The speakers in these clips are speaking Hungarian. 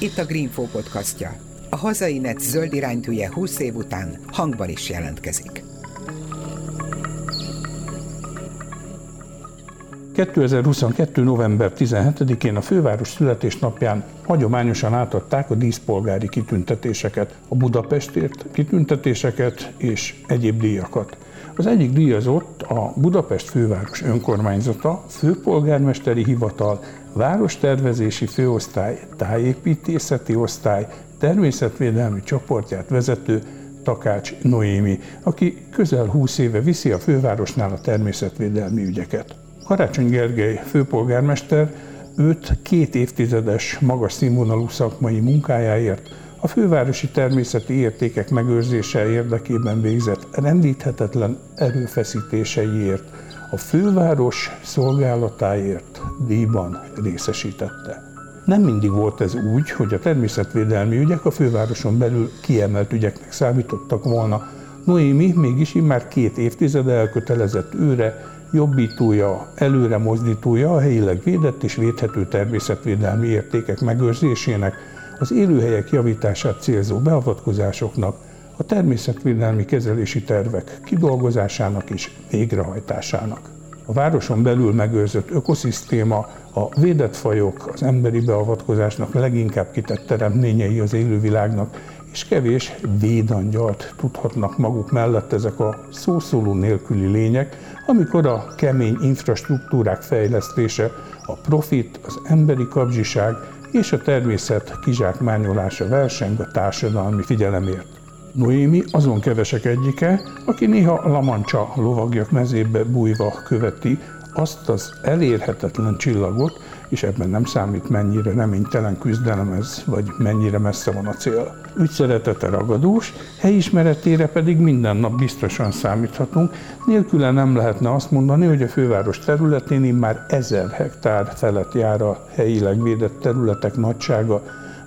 Itt a Greenfo podcastja. A hazai net zöld iránytűje 20 év után hangban is jelentkezik. 2022. november 17-én a főváros születésnapján hagyományosan átadták a díszpolgári kitüntetéseket, a Budapestért kitüntetéseket és egyéb díjakat. Az egyik díjazott a Budapest főváros önkormányzata, főpolgármesteri hivatal, várostervezési főosztály, tájépítészeti osztály, természetvédelmi csoportját vezető Takács Noémi, aki közel 20 éve viszi a fővárosnál a természetvédelmi ügyeket. Karácsony Gergely főpolgármester őt két évtizedes magas színvonalú szakmai munkájáért a fővárosi természeti értékek megőrzése érdekében végzett rendíthetetlen erőfeszítéseiért a főváros szolgálatáért díjban részesítette. Nem mindig volt ez úgy, hogy a természetvédelmi ügyek a fővároson belül kiemelt ügyeknek számítottak volna. Noémi mégis már két évtizede elkötelezett őre, jobbítója, előre mozdítója a helyileg védett és védhető természetvédelmi értékek megőrzésének, az élőhelyek javítását célzó beavatkozásoknak, a természetvédelmi kezelési tervek kidolgozásának és végrehajtásának. A városon belül megőrzött ökoszisztéma, a védett fajok, az emberi beavatkozásnak leginkább kitett teremtményei az élővilágnak, és kevés védangyalt tudhatnak maguk mellett ezek a szószóló nélküli lények, amikor a kemény infrastruktúrák fejlesztése, a profit, az emberi kapzsiság és a természet kizsákmányolása verseng a társadalmi figyelemért. Noémi azon kevesek egyike, aki néha Lamancsa lovagjak mezébe bújva követi azt az elérhetetlen csillagot, és ebben nem számít, mennyire reménytelen küzdelem ez, vagy mennyire messze van a cél. Ügyszeretete ragadós, helyismeretére pedig minden nap biztosan számíthatunk, nélküle nem lehetne azt mondani, hogy a főváros területén már ezer hektár felett jár a helyileg védett területek nagysága,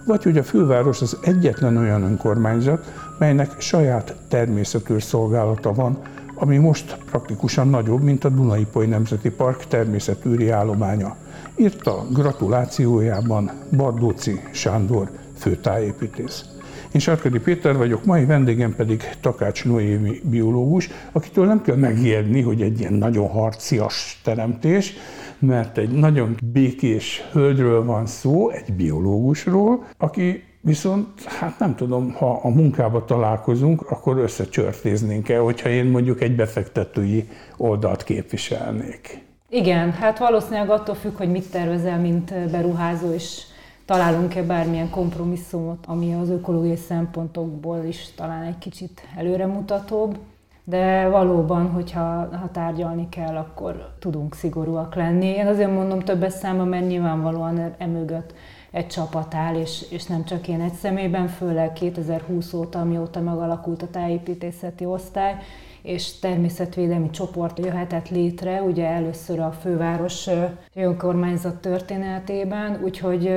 vagy hogy a főváros az egyetlen olyan önkormányzat, melynek saját természetőr szolgálata van, ami most praktikusan nagyobb, mint a Dunai-Poly Nemzeti Park természetőri állománya, írta gratulációjában Bardóci Sándor főtájépítész. Én Sárkadi Péter vagyok, mai vendégem pedig Takács Noémi biológus, akitől nem kell megijedni, hogy egy ilyen nagyon harcias teremtés, mert egy nagyon békés hölgyről van szó, egy biológusról, aki Viszont, hát nem tudom, ha a munkába találkozunk, akkor összecsörtéznénk el, hogyha én mondjuk egy befektetői oldalt képviselnék. Igen, hát valószínűleg attól függ, hogy mit tervezel, mint beruházó, és találunk-e bármilyen kompromisszumot, ami az ökológiai szempontokból is talán egy kicsit előremutatóbb. De valóban, hogyha ha tárgyalni kell, akkor tudunk szigorúak lenni. Én azért mondom többes száma, mert nyilvánvalóan emögött egy csapat áll, és, és nem csak én egy személyben, főleg 2020 óta, amióta megalakult a tájépítészeti osztály, és természetvédelmi csoport jöhetett létre, ugye először a főváros önkormányzat történetében, úgyhogy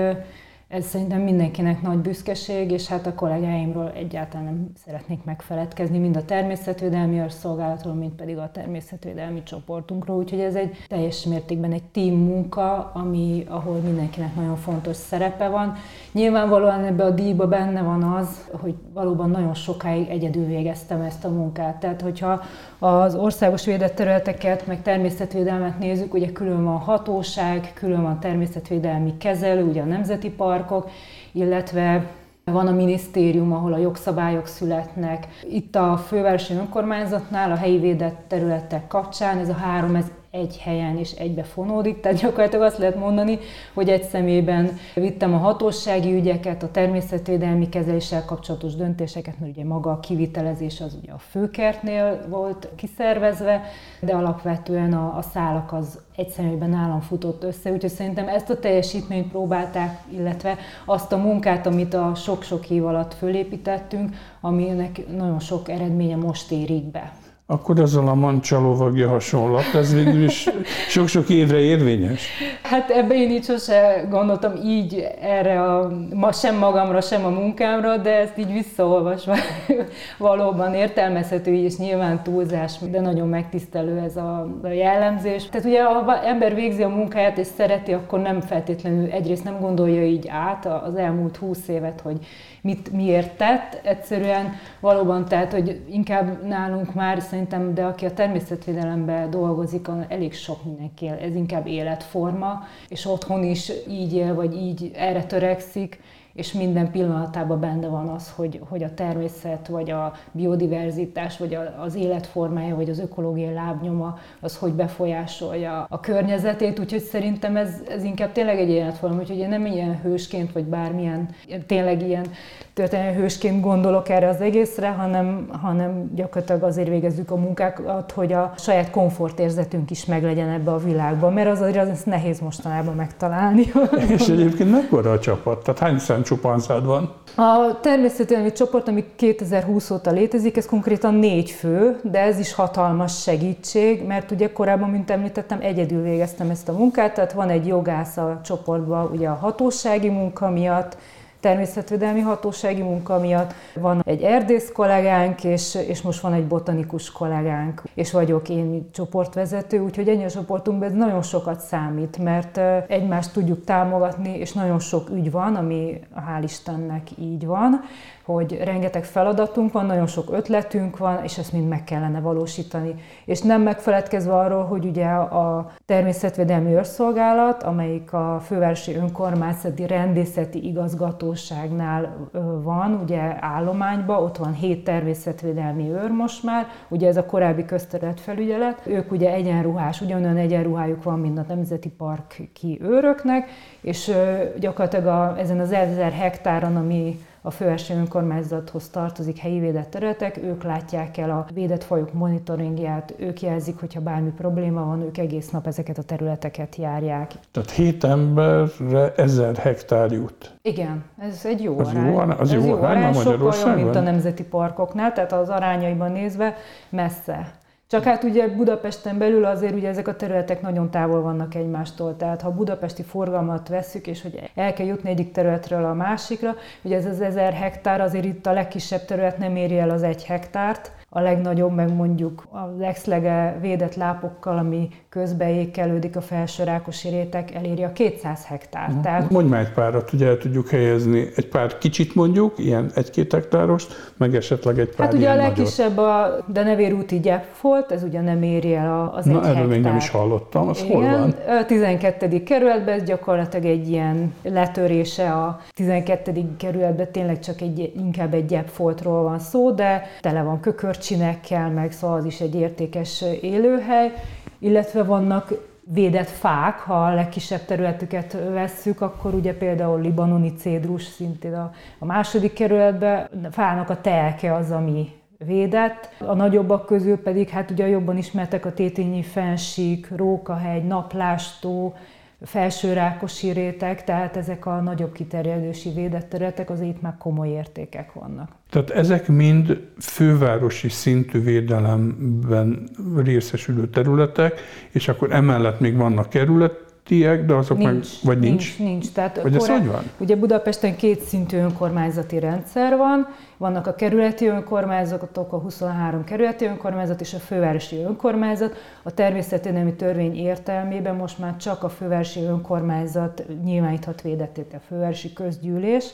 ez szerintem mindenkinek nagy büszkeség, és hát a kollégáimról egyáltalán nem szeretnék megfeledkezni, mind a természetvédelmi szolgálatról, mind pedig a természetvédelmi csoportunkról, úgyhogy ez egy teljes mértékben egy team munka, ami, ahol mindenkinek nagyon fontos szerepe van. Nyilvánvalóan ebbe a díjba benne van az, hogy valóban nagyon sokáig egyedül végeztem ezt a munkát. Tehát, hogyha az országos védett területeket, meg természetvédelmet nézzük, ugye külön van hatóság, külön van természetvédelmi kezelő, ugye a Nemzeti Parkok, illetve van a minisztérium, ahol a jogszabályok születnek. Itt a fővárosi önkormányzatnál a helyi védett területek kapcsán ez a három, ez egy helyen és egybe fonódik, tehát gyakorlatilag azt lehet mondani, hogy egy szemében vittem a hatósági ügyeket, a természetvédelmi kezeléssel kapcsolatos döntéseket, mert ugye maga a kivitelezés az ugye a főkertnél volt kiszervezve, de alapvetően a, a szálak az egy személyben állam futott össze, úgyhogy szerintem ezt a teljesítményt próbálták, illetve azt a munkát, amit a sok-sok év alatt fölépítettünk, aminek nagyon sok eredménye most érik be. Akkor azzal a mancsalovagja hasonlat, ez végül is sok-sok évre érvényes. Hát ebbe én így sose gondoltam így erre a, sem magamra, sem a munkámra, de ezt így visszaolvasva valóban értelmezhető és nyilván túlzás, de nagyon megtisztelő ez a, a jellemzés. Tehát ugye, ha ember végzi a munkáját és szereti, akkor nem feltétlenül egyrészt nem gondolja így át az elmúlt húsz évet, hogy mit miért tett. Egyszerűen valóban tehát, hogy inkább nálunk már szerintem, de aki a természetvédelemben dolgozik, elég sok mindenki él. Ez inkább életforma, és otthon is így él, vagy így erre törekszik és minden pillanatában benne van az, hogy, hogy a természet, vagy a biodiverzitás, vagy az életformája, vagy az ökológiai lábnyoma, az hogy befolyásolja a környezetét, úgyhogy szerintem ez, ez inkább tényleg egy életforma, úgyhogy én nem ilyen hősként, vagy bármilyen, tényleg ilyen történelmi hősként gondolok erre az egészre, hanem, hanem gyakorlatilag azért végezzük a munkákat, hogy a saját komfortérzetünk is meglegyen ebbe a világban, mert az azért az nehéz mostanában megtalálni. És egyébként mekkora a csapat? Tehát hány szám csupanzád van? A természetvédelmi csoport, ami 2020 óta létezik, ez konkrétan négy fő, de ez is hatalmas segítség, mert ugye korábban, mint említettem, egyedül végeztem ezt a munkát, tehát van egy jogász a csoportban ugye a hatósági munka miatt, természetvédelmi hatósági munka miatt. Van egy erdész kollégánk, és, és most van egy botanikus kollégánk, és vagyok én csoportvezető, úgyhogy ennyi a csoportunkban ez nagyon sokat számít, mert egymást tudjuk támogatni, és nagyon sok ügy van, ami hál' Istennek így van, hogy rengeteg feladatunk van, nagyon sok ötletünk van, és ezt mind meg kellene valósítani. És nem megfeledkezve arról, hogy ugye a Természetvédelmi Őrszolgálat, amelyik a Fővárosi Önkormányzati Rendészeti Igazgatóságnál van, ugye állományban, ott van hét természetvédelmi őr most már, ugye ez a korábbi közterületfelügyelet, ők ugye egyenruhás, ugyanolyan egyenruhájuk van, mint a Nemzeti Parki őröknek, és gyakorlatilag a, ezen az ezer hektáron, ami a főesi önkormányzathoz tartozik helyi védett területek, ők látják el a védett fajok monitoringját, ők jelzik, hogyha bármi probléma van, ők egész nap ezeket a területeket járják. Tehát hét emberre ezer hektár jut. Igen, ez egy jó az arány. Jó, az ez jó, jó arány, sokkal jobb, mint a nemzeti parkoknál, tehát az arányaiban nézve messze csak hát ugye Budapesten belül azért ugye ezek a területek nagyon távol vannak egymástól, tehát ha budapesti forgalmat vesszük, és hogy el kell jutni egyik területről a másikra, ugye ez az ezer hektár, azért itt a legkisebb terület nem éri el az egy hektárt, a legnagyobb, meg mondjuk a legszlege védett lápokkal, ami közbeékelődik a felső rákosi rétek, eléri a 200 hektár. Uh-huh. Tehát... Mondj már egy párat, ugye el tudjuk helyezni. Egy pár kicsit mondjuk, ilyen egy-két hektáros, meg esetleg egy pár Hát ugye a legkisebb a Denevérúti volt, ez ugye nem éri el az Na, egy erről hektár. még nem is hallottam, az Igen, hol van? A 12. kerületben ez gyakorlatilag egy ilyen letörése a 12. kerületben, tényleg csak egy, inkább egy gyepfoltról van szó, de tele van kökörcsinekkel, meg szóval az is egy értékes élőhely, illetve vannak védett fák, ha a legkisebb területüket vesszük, akkor ugye például libanoni cédrus szintén a, a második kerületben, fának a telke az, ami védett. A nagyobbak közül pedig hát ugye jobban ismertek a Tétényi fensík, Rókahegy, Naplástó, felső rákosi réteg, tehát ezek a nagyobb kiterjedősi védett területek, az itt már komoly értékek vannak. Tehát ezek mind fővárosi szintű védelemben részesülő területek, és akkor emellett még vannak kerület, tiek, de azok nincs, meg, vagy nincs? Nincs, nincs. Tehát vagy ez hogy van? Ugye Budapesten két szintű önkormányzati rendszer van, vannak a kerületi önkormányzatok, a 23 kerületi önkormányzat és a fővárosi önkormányzat. A természetvédelmi törvény értelmében most már csak a fővárosi önkormányzat nyilváníthat védettét a fővárosi közgyűlés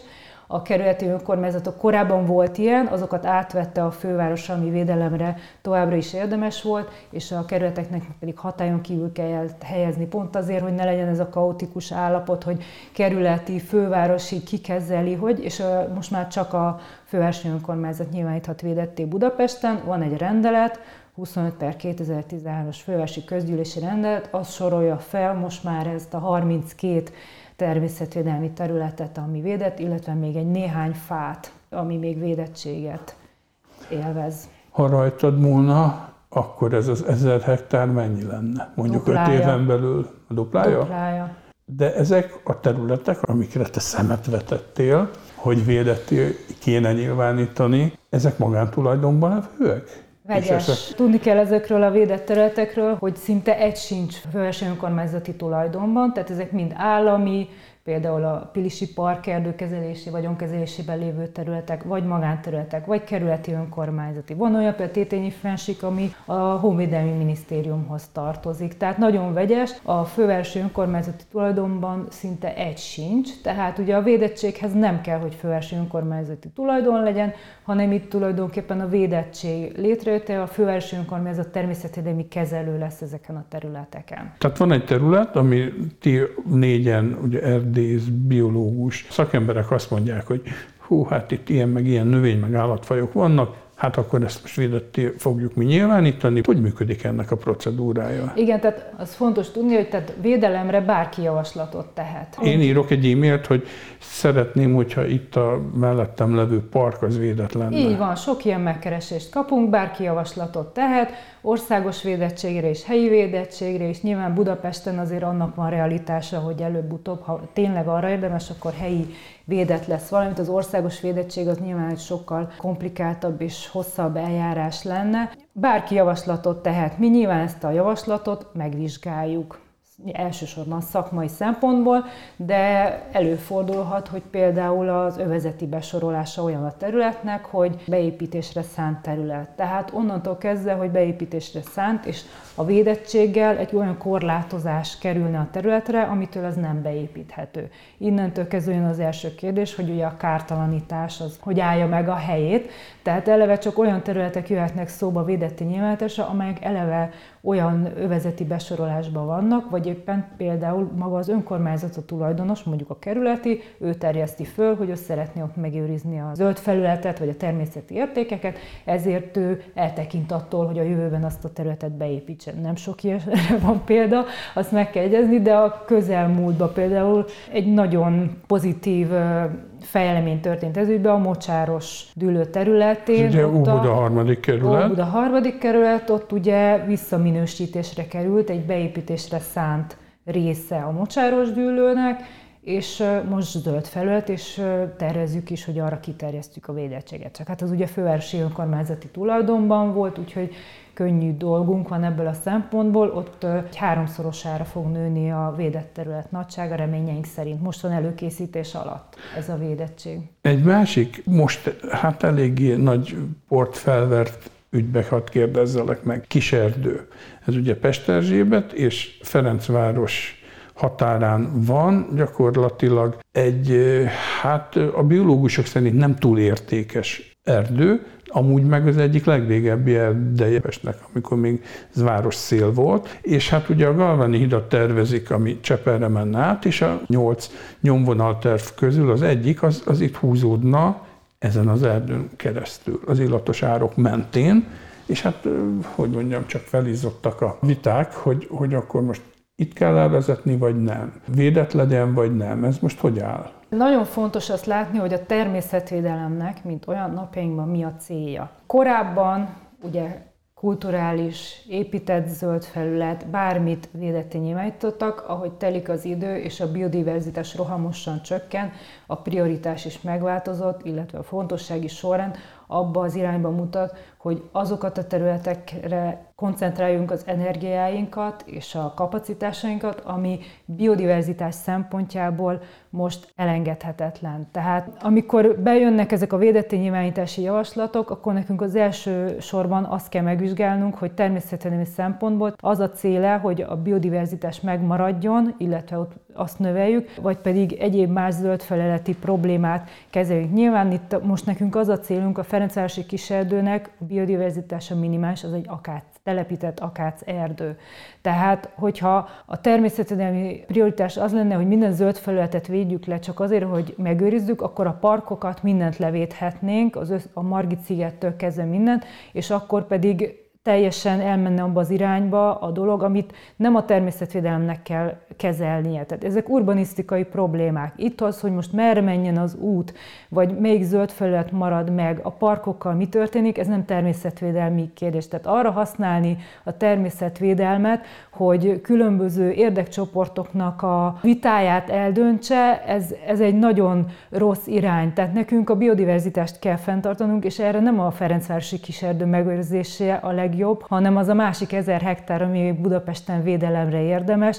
a kerületi önkormányzatok korábban volt ilyen, azokat átvette a főváros, ami védelemre továbbra is érdemes volt, és a kerületeknek pedig hatályon kívül kell helyezni, pont azért, hogy ne legyen ez a kaotikus állapot, hogy kerületi, fővárosi kikezeli, hogy, és most már csak a fővárosi önkormányzat nyilváníthat védetté Budapesten, van egy rendelet, 25 per 2013-as fővárosi közgyűlési rendelet, az sorolja fel most már ezt a 32 természetvédelmi területet, ami védett, illetve még egy néhány fát, ami még védettséget élvez. Ha rajtad múlna, akkor ez az ezer hektár mennyi lenne? Mondjuk duplája. öt éven belül a duplája? Duplája. De ezek a területek, amikre te szemet vetettél, hogy védettél kéne nyilvánítani, ezek magántulajdonban levőek? Vegyes. Tudni kell ezekről a védett területekről, hogy szinte egy sincs fővárosi önkormányzati tulajdonban, tehát ezek mind állami, például a Pilisi Park erdőkezelési, vagyonkezelésében lévő területek, vagy magánterületek, vagy kerületi önkormányzati. Van olyan például Tétényi Fensik, ami a Honvédelmi Minisztériumhoz tartozik. Tehát nagyon vegyes, a fővárosi önkormányzati tulajdonban szinte egy sincs, tehát ugye a védettséghez nem kell, hogy fővárosi önkormányzati tulajdon legyen, hanem itt tulajdonképpen a védettség létrejötte, a fővárosi önkormányzat természetvédelmi kezelő lesz ezeken a területeken. Tehát van egy terület, ami ti négyen, ugye erdész, biológus szakemberek azt mondják, hogy hú, hát itt ilyen meg ilyen növény meg állatfajok vannak, hát akkor ezt most védetté fogjuk mi nyilvánítani. Hogy működik ennek a procedúrája? Igen, tehát az fontos tudni, hogy tehát védelemre bárki javaslatot tehet. Én írok egy e-mailt, hogy szeretném, hogyha itt a mellettem levő park az védett lenne. Így van, sok ilyen megkeresést kapunk, bárki javaslatot tehet, országos védettségre és helyi védettségre, és nyilván Budapesten azért annak van realitása, hogy előbb-utóbb, ha tényleg arra érdemes, akkor helyi védett lesz valamint az országos védettség az nyilván egy sokkal komplikáltabb és hosszabb eljárás lenne. Bárki javaslatot tehet, mi nyilván ezt a javaslatot megvizsgáljuk elsősorban szakmai szempontból, de előfordulhat, hogy például az övezeti besorolása olyan a területnek, hogy beépítésre szánt terület. Tehát onnantól kezdve, hogy beépítésre szánt, és a védettséggel egy olyan korlátozás kerülne a területre, amitől az nem beépíthető. Innentől kezdve jön az első kérdés, hogy ugye a kártalanítás az hogy állja meg a helyét, tehát eleve csak olyan területek jöhetnek szóba védetti nyilvánításra, amelyek eleve olyan övezeti besorolásban vannak, vagy éppen például maga az önkormányzat a tulajdonos, mondjuk a kerületi, ő terjeszti föl, hogy ő szeretné ott megőrizni a zöld felületet, vagy a természeti értékeket, ezért ő eltekint attól, hogy a jövőben azt a területet beépítse. Nem sok ilyenre van példa, azt meg kell egyezni, de a közelmúltban például egy nagyon pozitív fejlemény történt ez ügyben a mocsáros dűlő területén. Ugye Óbuda harmadik kerület. Óbuda harmadik kerület, ott ugye visszaminősítésre került egy beépítésre szánt része a mocsáros dűlőnek, és most zöld felület, és tervezzük is, hogy arra kiterjesztjük a védettséget. Csak hát az ugye fővárosi önkormányzati tulajdonban volt, úgyhogy könnyű dolgunk van ebből a szempontból, ott háromszorosára fog nőni a védett terület nagysága reményeink szerint. Most van előkészítés alatt ez a védettség. Egy másik, most hát eléggé nagy port felvert ügybe hadd kérdezzelek meg, Kiserdő. Ez ugye Pesterzsébet és Ferencváros határán van, gyakorlatilag egy, hát a biológusok szerint nem túl értékes erdő, amúgy meg az egyik legrégebbi erdejevesnek, amikor még város szél volt, és hát ugye a Galvani hidat tervezik, ami Cseperre menne át, és a nyolc nyomvonalterv közül az egyik, az, az itt húzódna ezen az erdőn keresztül, az illatos árok mentén, és hát, hogy mondjam, csak felizottak a viták, hogy, hogy akkor most itt kell elvezetni, vagy nem. Védett legyen, vagy nem. Ez most hogy áll? Nagyon fontos azt látni, hogy a természetvédelemnek, mint olyan napjainkban mi a célja. Korábban ugye kulturális, épített zöld felület, bármit védetté nyilvánítottak, ahogy telik az idő és a biodiverzitás rohamosan csökken, a prioritás is megváltozott, illetve a fontossági sorrend abba az irányba mutat, hogy azokat a területekre koncentráljunk az energiáinkat és a kapacitásainkat, ami biodiverzitás szempontjából most elengedhetetlen. Tehát amikor bejönnek ezek a védetté nyilvánítási javaslatok, akkor nekünk az első sorban azt kell megvizsgálnunk, hogy természetesen szempontból az a céle, hogy a biodiverzitás megmaradjon, illetve ott azt növeljük, vagy pedig egyéb más zöld problémát kezeljük. Nyilván itt most nekünk az a célunk a Ferencvárosi kiserdőnek, a biodiverzitása minimális, az egy akác, telepített akác erdő. Tehát, hogyha a természetvédelmi prioritás az lenne, hogy minden zöld felületet védjük le csak azért, hogy megőrizzük, akkor a parkokat mindent levédhetnénk, az össz, a Margit szigettől kezdve mindent, és akkor pedig teljesen elmenne abba az irányba a dolog, amit nem a természetvédelemnek kell kezelnie. Tehát ezek urbanisztikai problémák. Itt az, hogy most merre menjen az út, vagy melyik zöld felület marad meg, a parkokkal mi történik, ez nem természetvédelmi kérdés. Tehát arra használni a természetvédelmet, hogy különböző érdekcsoportoknak a vitáját eldöntse, ez, ez egy nagyon rossz irány. Tehát nekünk a biodiverzitást kell fenntartanunk, és erre nem a Ferencvárosi kiserdő megőrzése a legjobb, hanem az a másik ezer hektár, ami Budapesten védelemre érdemes,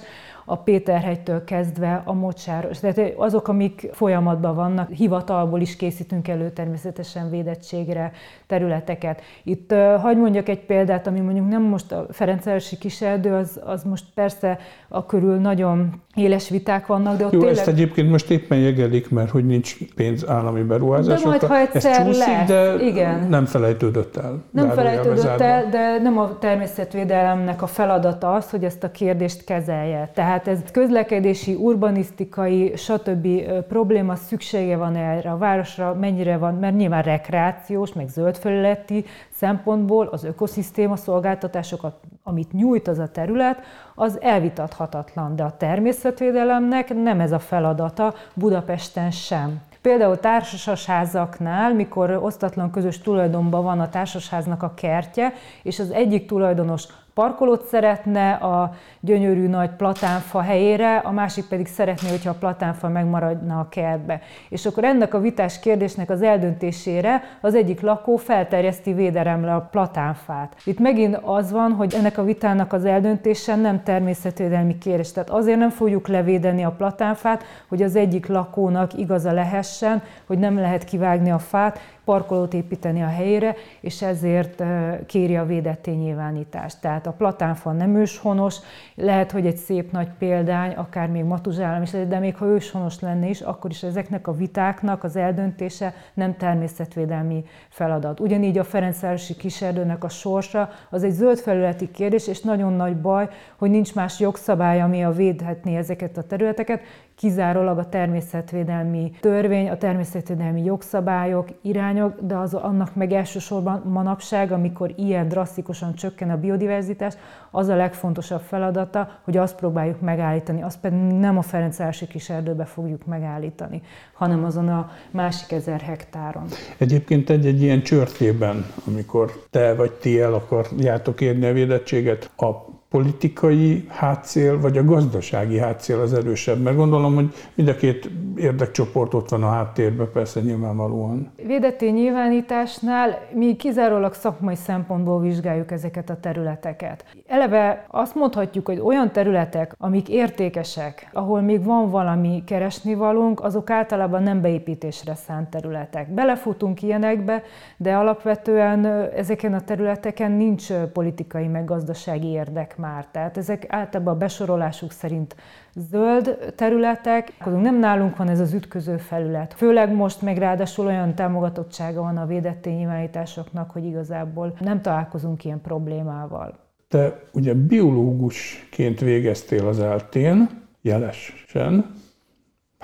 a Péterhegytől kezdve a mocsáros. Tehát azok, amik folyamatban vannak, hivatalból is készítünk elő természetesen védettségre területeket. Itt hagyd mondjak egy példát, ami mondjuk nem most a Ferencvárosi kiserdő, az, az most persze a körül nagyon éles viták vannak, de ott Jó, tényleg... ezt egyébként most éppen jegelik, mert hogy nincs pénz állami beruházásokra. De majd, ha egyszer ez csúszik, lesz, de igen. nem felejtődött el. Nem felejtődött el, de nem a természetvédelemnek a feladata az, hogy ezt a kérdést kezelje. Tehát ez közlekedési, urbanisztikai, stb. probléma, szüksége van erre a városra, mennyire van, mert nyilván rekreációs, meg zöldfelületi szempontból az ökoszisztéma szolgáltatásokat, amit nyújt az a terület, az elvitathatatlan, de a természetvédelemnek nem ez a feladata, Budapesten sem. Például társasházaknál, mikor osztatlan közös tulajdonban van a társasháznak a kertje, és az egyik tulajdonos parkolót szeretne a gyönyörű nagy platánfa helyére, a másik pedig szeretné, hogyha a platánfa megmaradna a kertbe. És akkor ennek a vitás kérdésnek az eldöntésére az egyik lakó felterjeszti védelemre a platánfát. Itt megint az van, hogy ennek a vitának az eldöntése nem természetvédelmi kérdés. Tehát azért nem fogjuk levédeni a platánfát, hogy az egyik lakónak igaza lehessen, hogy nem lehet kivágni a fát, parkolót építeni a helyére, és ezért kéri a védetté nyilvánítást. Tehát a platánfa nem őshonos, lehet, hogy egy szép nagy példány, akár még Matuzsállam is, de még ha őshonos lenne is, akkor is ezeknek a vitáknak az eldöntése nem természetvédelmi feladat. Ugyanígy a Ferencvárosi kiserdőnek a sorsa az egy zöld felületi kérdés, és nagyon nagy baj, hogy nincs más jogszabály, ami a védhetné ezeket a területeket, kizárólag a természetvédelmi törvény, a természetvédelmi jogszabályok, irányok, de az annak meg elsősorban manapság, amikor ilyen drasztikusan csökken a biodiverzitás, az a legfontosabb feladata, hogy azt próbáljuk megállítani, azt pedig nem a Ferencvárosi kis erdőbe fogjuk megállítani, hanem azon a másik ezer hektáron. Egyébként egy-egy ilyen csörtében, amikor te vagy ti el akarjátok érni a védettséget, a politikai hátszél, vagy a gazdasági hátszél az erősebb? Mert gondolom, hogy mind a két érdekcsoport ott van a háttérben, persze nyilvánvalóan. Védetté nyilvánításnál mi kizárólag szakmai szempontból vizsgáljuk ezeket a területeket. Eleve azt mondhatjuk, hogy olyan területek, amik értékesek, ahol még van valami keresnivalónk, azok általában nem beépítésre szánt területek. Belefutunk ilyenekbe, de alapvetően ezeken a területeken nincs politikai meg gazdasági érdek már. Tehát ezek általában a besorolásuk szerint zöld területek, nem nálunk van ez az ütköző felület. Főleg most meg ráadásul olyan támogatottsága van a védett nyilvánításoknak, hogy igazából nem találkozunk ilyen problémával. Te ugye biológusként végeztél az eltén, jelesen,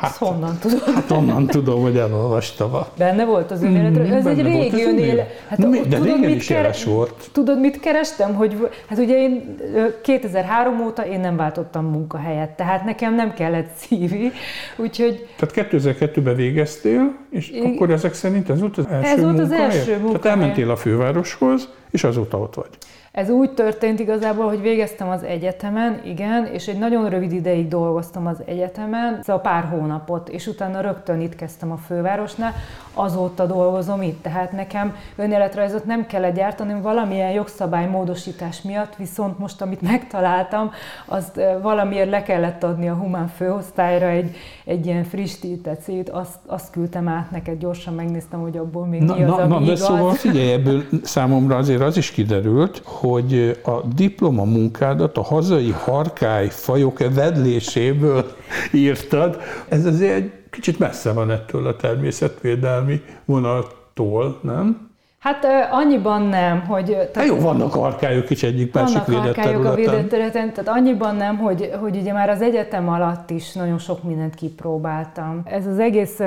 Hát, honnan tudod? Hát onnan tudom, hogy elolvastam. Benne volt az önéletre. Mm, Ez egy régi önélet. Hát, Mi, de tudod, régen is keres volt. Tudod, mit kerestem? Hogy, hát ugye én 2003 óta én nem váltottam munkahelyet, tehát nekem nem kellett szívi, úgyhogy... Tehát 2002-ben végeztél, és én... akkor ezek szerint ez volt az első Ez volt az első munkahely. Tehát elmentél a fővároshoz, és azóta ott vagy. Ez úgy történt igazából, hogy végeztem az egyetemen, igen, és egy nagyon rövid ideig dolgoztam az egyetemen, szóval pár hónapot, és utána rögtön itt kezdtem a fővárosnál, azóta dolgozom itt, tehát nekem önéletrajzot nem kell gyártani, valamilyen jogszabály módosítás miatt, viszont most, amit megtaláltam, azt valamiért le kellett adni a humán főosztályra egy, egy ilyen frissített szét, azt, azt küldtem át neked, gyorsan megnéztem, hogy abból még na, mi az, na, ami na, de igaz. szóval figyelj, ebből számomra azért az is kiderült, hogy a diploma munkádat a hazai harkály fajok vedléséből írtad. Ez azért egy kicsit messze van ettől a természetvédelmi vonaltól, nem? Hát annyiban nem, hogy... Tehát, hát jó, vannak arkályok is egyik másik védett területen. a védett területen, tehát annyiban nem, hogy, hogy ugye már az egyetem alatt is nagyon sok mindent kipróbáltam. Ez az egész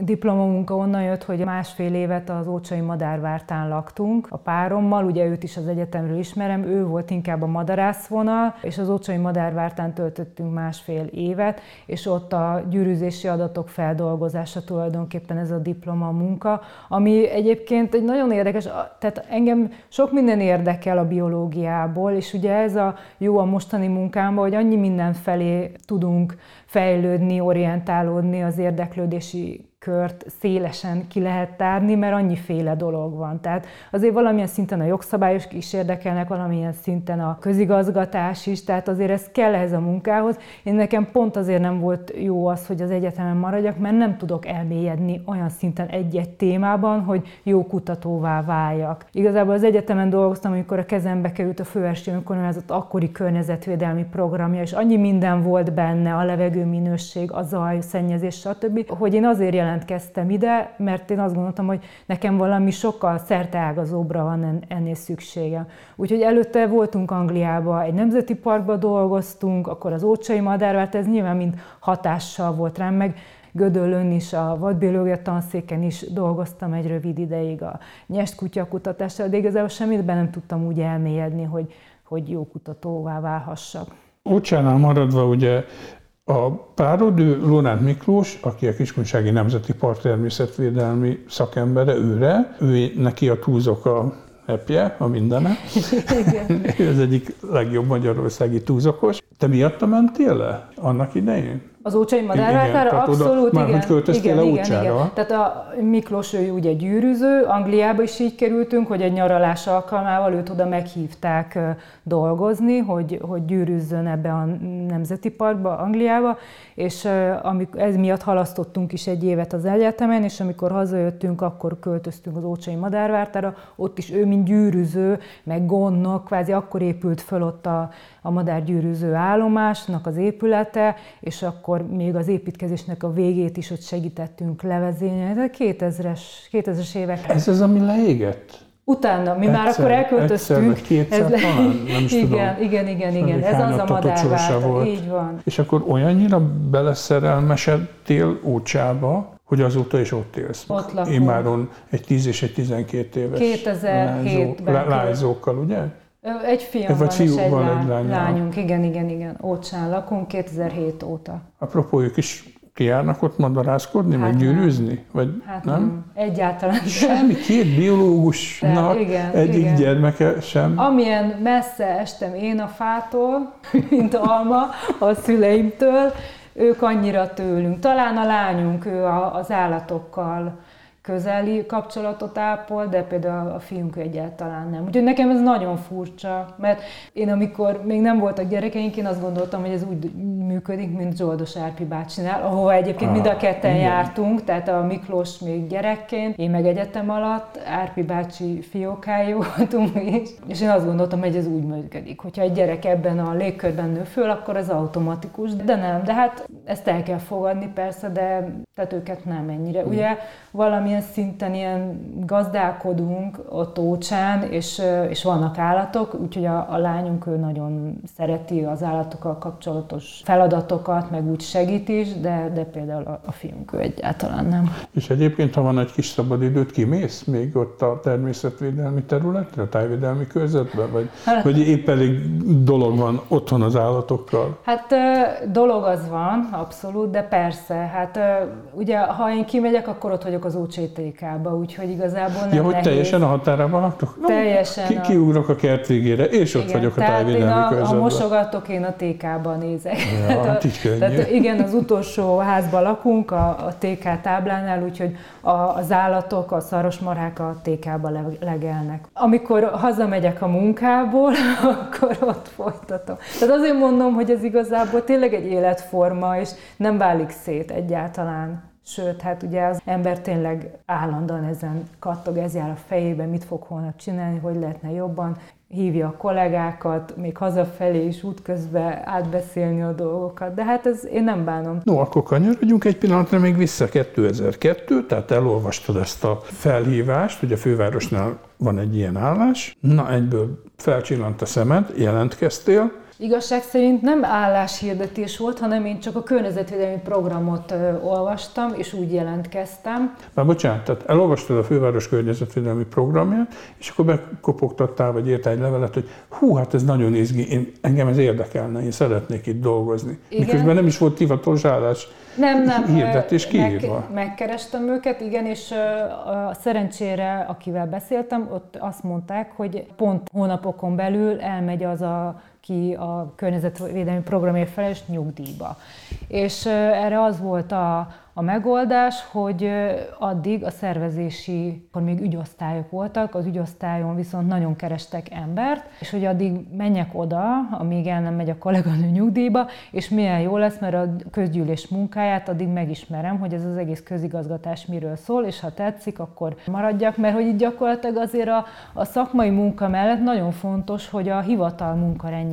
diplomamunka onnan jött, hogy másfél évet az Ócsai Madárvártán laktunk a párommal, ugye őt is az egyetemről ismerem, ő volt inkább a madarászvonal, és az Ócsai Madárvártán töltöttünk másfél évet, és ott a gyűrűzési adatok feldolgozása tulajdonképpen ez a diploma munka, ami egyébként egy nagyon érdekes, tehát engem sok minden érdekel a biológiából, és ugye ez a jó a mostani munkámban, hogy annyi minden felé tudunk fejlődni, orientálódni az érdeklődési kört szélesen ki lehet tárni, mert annyiféle dolog van. Tehát azért valamilyen szinten a jogszabályok is érdekelnek, valamilyen szinten a közigazgatás is, tehát azért ez kell ehhez a munkához. Én nekem pont azért nem volt jó az, hogy az egyetemen maradjak, mert nem tudok elmélyedni olyan szinten egy-egy témában, hogy jó kutatóvá váljak. Igazából az egyetemen dolgoztam, amikor a kezembe került a főesti önkormányzat akkori környezetvédelmi programja, és annyi minden volt benne, a levegőminőség, a zaj, szennyezés, stb., hogy én azért jelent jelentkeztem ide, mert én azt gondoltam, hogy nekem valami sokkal szerteágazóbbra van ennél szüksége. Úgyhogy előtte voltunk Angliába, egy nemzeti parkba dolgoztunk, akkor az ócsai madárvált, ez nyilván mind hatással volt rám, meg Gödöllön is, a vadbiológia tanszéken is dolgoztam egy rövid ideig a nyest kutyakutatásra, de igazából semmit be nem tudtam úgy elmélyedni, hogy, hogy jó kutatóvá válhassak. Ócsánál maradva ugye a párodő Lóránt Miklós, aki a Kiskunsági Nemzeti Park természetvédelmi szakembere, őre, ő neki a túlzok a epje, a mindene. ő az egyik legjobb magyarországi túlzokos. Te miatta mentél le annak idején? Az Ócsai madárvártára abszolút, oda, már igen. hogy költöztél igen, igen, igen. Tehát a Miklós ő ugye gyűrűző, Angliába is így kerültünk, hogy egy nyaralás alkalmával őt oda meghívták dolgozni, hogy, hogy gyűrűzzön ebbe a Nemzeti Parkba, Angliába, és amikor ez miatt halasztottunk is egy évet az egyetemen, és amikor hazajöttünk, akkor költöztünk az Ócsai madárvártára, ott is ő, mint gyűrűző, meg gondnok, kvázi akkor épült föl ott a, a madárgyűrűző állomásnak az épülete, és akkor még az építkezésnek a végét is ott segítettünk levezényelni. Ez 2000-es, 2000-es évek. Ez az, ami leégett? Utána, mi egyszer, már akkor elköltöztünk. Egyszer, kétszer ez talán, nem is igen, tudom. Igen, igen, igen, ez az a madárvált, így van. És akkor olyannyira beleszerelmesedtél Ócsába, hogy azóta is ott élsz. Ott lakunk. Már egy 10 és egy 12 éves 2007-ben. lányzókkal, ugye? Egy fiam Vagy van, és egy, lány, lány, lányunk, igen, igen, igen. Ócsán lakunk 2007 óta. Apropó, ők is kijárnak ott madarászkodni, hát meg gyűrűzni? Vagy hát nem? nem? Egyáltalán. Semmi, két biológusnak igen, egyik igen. gyermeke sem. Amilyen messze estem én a fától, mint alma a szüleimtől, ők annyira tőlünk. Talán a lányunk, ő az állatokkal közeli kapcsolatot ápol, de például a fiunk egyáltalán nem. Úgyhogy nekem ez nagyon furcsa, mert én amikor még nem voltak gyerekeink, én azt gondoltam, hogy ez úgy működik, mint Zsoldos Árpi bácsinál, ahova egyébként ah, mind a ketten igen. jártunk, tehát a Miklós még gyerekként, én meg egyetem alatt, Árpi bácsi fiókái voltunk is, és én azt gondoltam, hogy ez úgy működik, hogyha egy gyerek ebben a légkörben nő föl, akkor ez automatikus, de nem, de hát ezt el kell fogadni persze, de tehát őket nem ennyire. Ugye valami valamilyen szinten ilyen gazdálkodunk a tócsán, és, és vannak állatok, úgyhogy a, a lányunk ő nagyon szereti az állatokkal kapcsolatos feladatokat, meg úgy segít is, de, de például a, a fiunk ő egyáltalán nem. És egyébként, ha van egy kis szabadidőt, kimész még ott a természetvédelmi területre, a tájvédelmi körzetben, vagy, hát, vagy épp elég dolog van otthon az állatokkal? Hát dolog az van, abszolút, de persze. Hát ugye, ha én kimegyek, akkor ott vagyok az úcsé TK-ba, úgyhogy igazából nem Ja, hogy nehéz. teljesen a határában laktok? Teljesen. Ki, kiugrok a kert végére, és ott igen, vagyok a tájvédelmi a, körzetben. Ha mosogatok, én a TK-ban nézek. Ja, hát így könnyű. Tehát igen, az utolsó házban lakunk, a, a TK táblánál, úgyhogy a, az állatok, a szarosmarhák a TK-ba legelnek. Amikor hazamegyek a munkából, akkor ott folytatom. Tehát azért mondom, hogy ez igazából tényleg egy életforma, és nem válik szét egyáltalán Sőt, hát ugye az ember tényleg állandóan ezen kattog, ez jár a fejében, mit fog holnap csinálni, hogy lehetne jobban, hívja a kollégákat, még hazafelé is útközben átbeszélni a dolgokat, de hát ez én nem bánom. No, akkor kanyarodjunk egy pillanatra még vissza. 2002, tehát elolvastad ezt a felhívást, hogy a fővárosnál van egy ilyen állás, na egyből felcsillant a szemed, jelentkeztél, Igazság szerint nem álláshirdetés volt, hanem én csak a környezetvédelmi programot ö, olvastam, és úgy jelentkeztem. Már bocsánat, tehát elolvastad a főváros környezetvédelmi programját, és akkor bekopogtattál, vagy írtál egy levelet, hogy hú, hát ez nagyon izgi, én, engem ez érdekelne, én szeretnék itt dolgozni. Igen. Miközben nem is volt hivatalos állás nem, nem. hirdetés kiírva. Meg, megkerestem őket, igen, és a szerencsére, akivel beszéltem, ott azt mondták, hogy pont hónapokon belül elmegy az a ki a környezetvédelmi programért felelős nyugdíjba. És erre az volt a, a megoldás, hogy addig a szervezési, akkor még ügyosztályok voltak, az ügyosztályon viszont nagyon kerestek embert, és hogy addig menjek oda, amíg el nem megy a kolléganő nyugdíjba, és milyen jó lesz, mert a közgyűlés munkáját addig megismerem, hogy ez az egész közigazgatás miről szól, és ha tetszik, akkor maradjak, mert hogy itt gyakorlatilag azért a, a szakmai munka mellett nagyon fontos, hogy a hivatal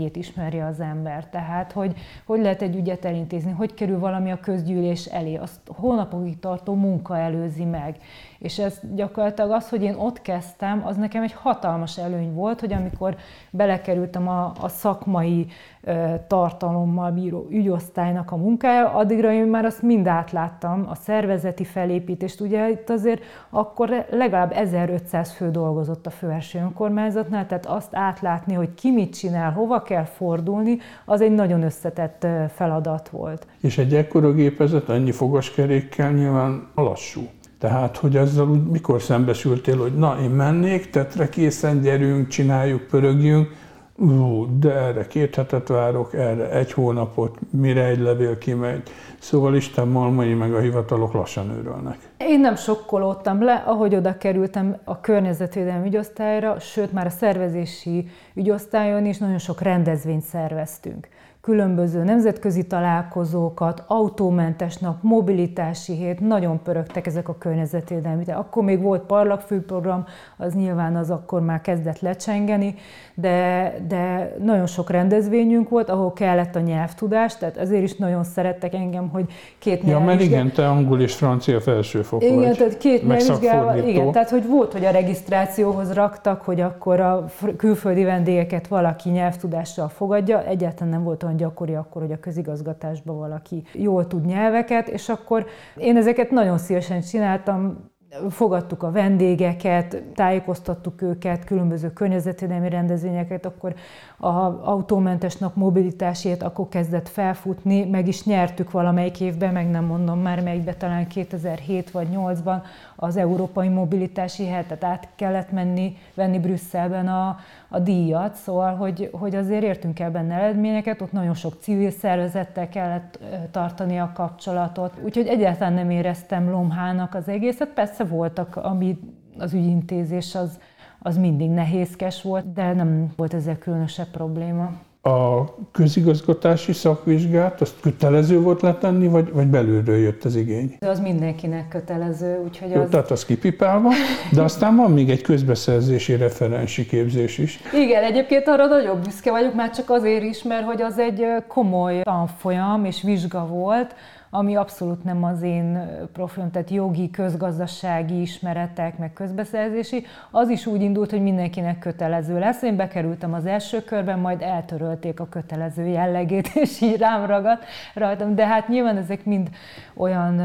munkarendjét ismerje az ember. Tehát, hogy hogy lehet egy ügyet elintézni, hogy kerül valami a közgyűlés elé, azt hónapokig tartó munka előzi meg. És ez gyakorlatilag az, hogy én ott kezdtem, az nekem egy hatalmas előny volt, hogy amikor belekerültem a, a szakmai ö, tartalommal bíró ügyosztálynak a munkája, addigra én már azt mind átláttam, a szervezeti felépítést. Ugye itt azért akkor legalább 1500 fő dolgozott a főelső önkormányzatnál, tehát azt átlátni, hogy ki mit csinál, hova kell fordulni, az egy nagyon összetett feladat volt. És egy ekkora gépezet, annyi fogaskerékkel nyilván lassú. Tehát, hogy azzal úgy mikor szembesültél, hogy na, én mennék, tetre készen, gyerünk, csináljuk, pörögjünk, Ú, de erre két hetet várok, erre egy hónapot, mire egy levél kimegy. Szóval Isten malmai meg a hivatalok lassan őrölnek. Én nem sokkolódtam le, ahogy oda kerültem a környezetvédelmi ügyosztályra, sőt már a szervezési ügyosztályon is nagyon sok rendezvényt szerveztünk különböző nemzetközi találkozókat, autómentes nap, mobilitási hét, nagyon pörögtek ezek a környezetvédelmi. De akkor még volt parlagfőprogram, az nyilván az akkor már kezdett lecsengeni, de, de nagyon sok rendezvényünk volt, ahol kellett a nyelvtudás, tehát ezért is nagyon szerettek engem, hogy két Ja, mert igen, te angol és francia felsőfok Igen, vagy, tehát két nyelvvizsgával, igen, tehát hogy volt, hogy a regisztrációhoz raktak, hogy akkor a külföldi vendégeket valaki nyelvtudással fogadja, egyáltalán nem volt olyan gyakori akkor, hogy a közigazgatásban valaki jól tud nyelveket, és akkor én ezeket nagyon szívesen csináltam, fogadtuk a vendégeket, tájékoztattuk őket, különböző környezetvédelmi rendezvényeket, akkor a autómentes nap mobilitásért akkor kezdett felfutni, meg is nyertük valamelyik évben, meg nem mondom már melyikben, talán 2007 vagy 2008-ban az Európai Mobilitási Hetet át kellett menni, venni Brüsszelben a, a díjat, szóval, hogy, hogy azért értünk el benne eredményeket, ott nagyon sok civil szervezettel kellett tartani a kapcsolatot, úgyhogy egyáltalán nem éreztem lomhának az egészet, persze voltak, ami az ügyintézés az, az mindig nehézkes volt, de nem volt ezzel különösebb probléma a közigazgatási szakvizsgát, azt kötelező volt letenni, vagy, vagy belülről jött az igény? Az mindenkinek kötelező, úgyhogy Jó, az... tehát az kipipálva, de aztán van még egy közbeszerzési referensi képzés is. Igen, egyébként arra nagyon büszke vagyok, már csak azért is, mert hogy az egy komoly tanfolyam és vizsga volt, ami abszolút nem az én profilim, tehát jogi, közgazdasági ismeretek, meg közbeszerzési, az is úgy indult, hogy mindenkinek kötelező lesz. Én bekerültem az első körben, majd eltörölték a kötelező jellegét, és így rám ragadt rajtam. De hát nyilván ezek mind olyan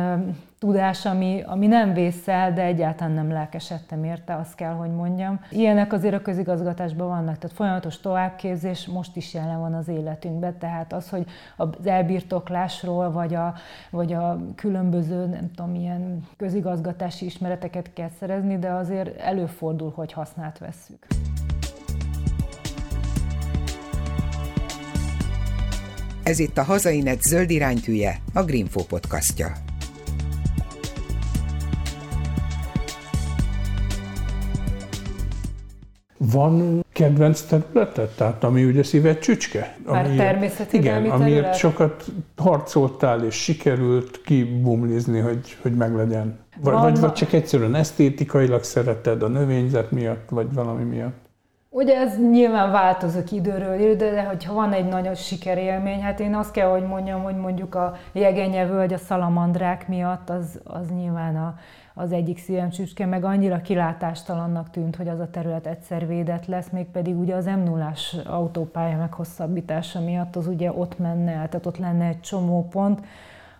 tudás, ami, ami nem vészel, de egyáltalán nem lelkesedtem érte, azt kell, hogy mondjam. Ilyenek azért a közigazgatásban vannak, tehát folyamatos továbbképzés most is jelen van az életünkben, tehát az, hogy az elbirtoklásról, vagy a, vagy a különböző, nem tudom, ilyen közigazgatási ismereteket kell szerezni, de azért előfordul, hogy hasznát vesszük. Ez itt a Hazainet zöld iránytűje, a Greenfo podcastja. Van kedvenc területet, tehát ami ugye szíved csücske? Már Igen, terület? amiért sokat harcoltál és sikerült kibumlizni, hogy, hogy meglegyen. Vagy, vagy, vagy csak egyszerűen esztétikailag szereted a növényzet miatt, vagy valami miatt? Ugye ez nyilván változik időről időre, de hogyha van egy nagyon sikerélmény, hát én azt kell, hogy mondjam, hogy mondjuk a Jegenye völgy a szalamandrák miatt, az, az nyilván a, az egyik szívem csücske, meg annyira kilátástalannak tűnt, hogy az a terület egyszer védett lesz, mégpedig ugye az m 0 autópálya meghosszabbítása miatt az ugye ott menne el, tehát ott lenne egy csomó pont,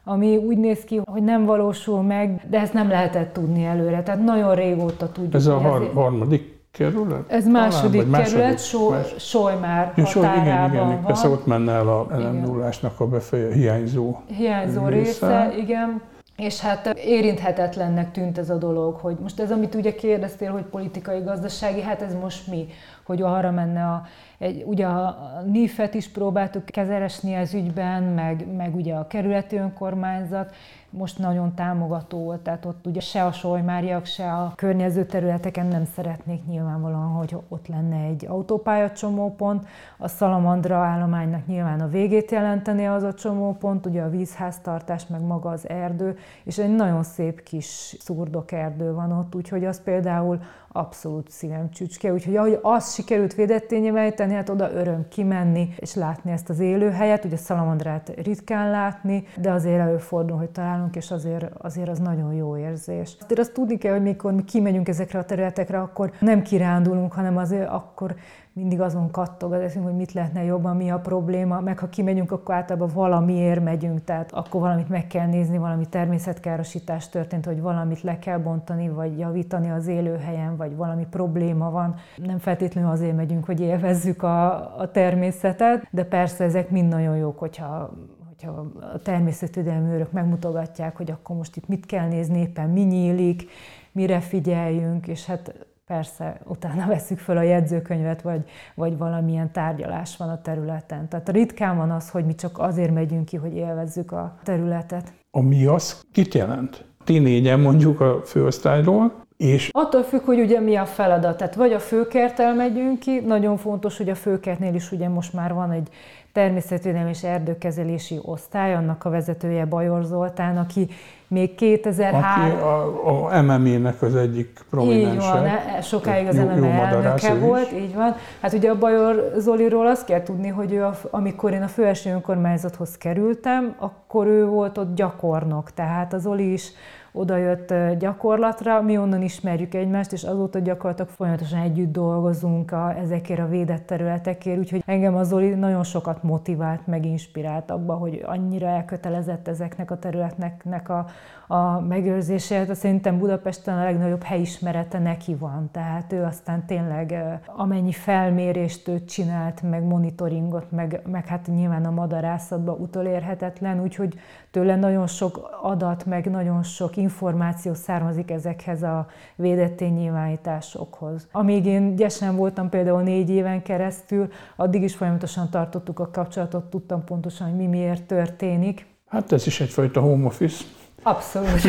ami úgy néz ki, hogy nem valósul meg, de ezt nem lehetett tudni előre. Tehát nagyon régóta tudjuk. Ez a har- harmadik kerület? Ez második Talán, kerület, so, Solymár ja, határában igen, igen, van. Persze ott menne el a ellenulásnak a befeje, hiányzó Hiányzó része, része igen. És hát érinthetetlennek tűnt ez a dolog, hogy most ez, amit ugye kérdeztél, hogy politikai, gazdasági, hát ez most mi, hogy arra menne a, egy, ugye a NIF-et is próbáltuk kezelesni az ügyben, meg, meg ugye a kerületi önkormányzat, most nagyon támogató volt, tehát ott ugye se a solymáriak, se a környező területeken nem szeretnék nyilvánvalóan, hogy ott lenne egy autópálya csomópont. A Szalamandra állománynak nyilván a végét jelenteni az a csomópont, ugye a vízháztartás, meg maga az erdő, és egy nagyon szép kis szurdok erdő van ott, úgyhogy az például abszolút szívem csücske. Úgyhogy ahogy azt sikerült védetté nyilvánítani, hát oda öröm kimenni és látni ezt az élőhelyet. Ugye Szalamandrát ritkán látni, de azért előfordul, hogy találunk, és azért, azért az nagyon jó érzés. Azért azt tudni kell, hogy mikor mi kimegyünk ezekre a területekre, akkor nem kirándulunk, hanem azért akkor mindig azon kattog az eszünk, hogy mit lehetne jobban, mi a probléma, meg ha kimegyünk, akkor általában valamiért megyünk, tehát akkor valamit meg kell nézni, valami természetkárosítás történt, hogy valamit le kell bontani, vagy javítani az élőhelyen, vagy valami probléma van. Nem feltétlenül azért megyünk, hogy élvezzük a, a természetet, de persze ezek mind nagyon jók, hogyha hogyha a természetvédelmi őrök megmutogatják, hogy akkor most itt mit kell nézni, éppen mi nyílik, mire figyeljünk, és hát persze utána veszük föl a jegyzőkönyvet, vagy, vagy valamilyen tárgyalás van a területen. Tehát ritkán van az, hogy mi csak azért megyünk ki, hogy élvezzük a területet. A mi az kit jelent? Ti négyen mondjuk a főosztályról, és... Attól függ, hogy ugye mi a feladat. Tehát vagy a főkertel megyünk ki, nagyon fontos, hogy a főkertnél is ugye most már van egy természetvédelmi és erdőkezelési osztály, annak a vezetője Bajor Zoltán, aki még 2003... Aki a, a MMA-nek az egyik prominense. Így van, e, sokáig az MMA elnöke volt, így van. Hát ugye a Bajor Zoliról azt kell tudni, hogy ő, amikor én a főeső önkormányzathoz kerültem, akkor ő volt ott gyakornok, tehát az Zoli is odajött gyakorlatra, mi onnan ismerjük egymást, és azóta gyakorlatilag folyamatosan együtt dolgozunk a, ezekért a védett területekért, úgyhogy engem az Zoli nagyon sokat motivált, meg inspirált abba, hogy annyira elkötelezett ezeknek a területeknek a, a megőrzéséhez. Szerintem Budapesten a legnagyobb helyismerete neki van, tehát ő aztán tényleg amennyi felmérést ő csinált, meg monitoringot, meg, meg hát nyilván a madarászatban utolérhetetlen, úgyhogy tőle nagyon sok adat, meg nagyon sok információ származik ezekhez a védett nyilvánításokhoz. Amíg én gyesen voltam például négy éven keresztül, addig is folyamatosan tartottuk a kapcsolatot, tudtam pontosan, hogy mi miért történik. Hát ez is egyfajta home office. Abszolút.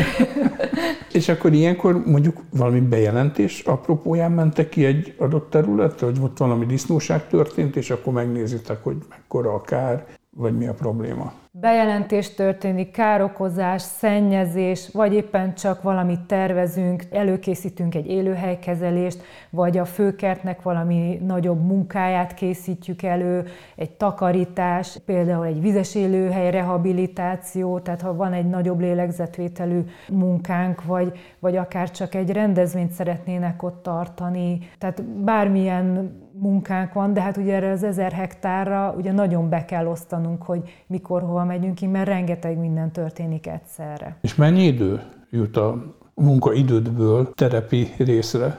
és akkor ilyenkor mondjuk valami bejelentés apropóján mentek ki egy adott területre, hogy ott valami disznóság történt, és akkor megnézitek, hogy mekkora a kár, vagy mi a probléma? Bejelentés történik, károkozás, szennyezés, vagy éppen csak valamit tervezünk, előkészítünk egy élőhelykezelést, vagy a főkertnek valami nagyobb munkáját készítjük elő, egy takarítás, például egy vizes élőhely rehabilitáció, tehát ha van egy nagyobb lélegzetvételű munkánk, vagy, vagy akár csak egy rendezvényt szeretnének ott tartani, tehát bármilyen munkánk van, de hát ugye erre az ezer hektárra ugye nagyon be kell osztanunk, hogy mikor, hova megyünk ki, mert rengeteg minden történik egyszerre. És mennyi idő jut a munkaidődből terepi részre?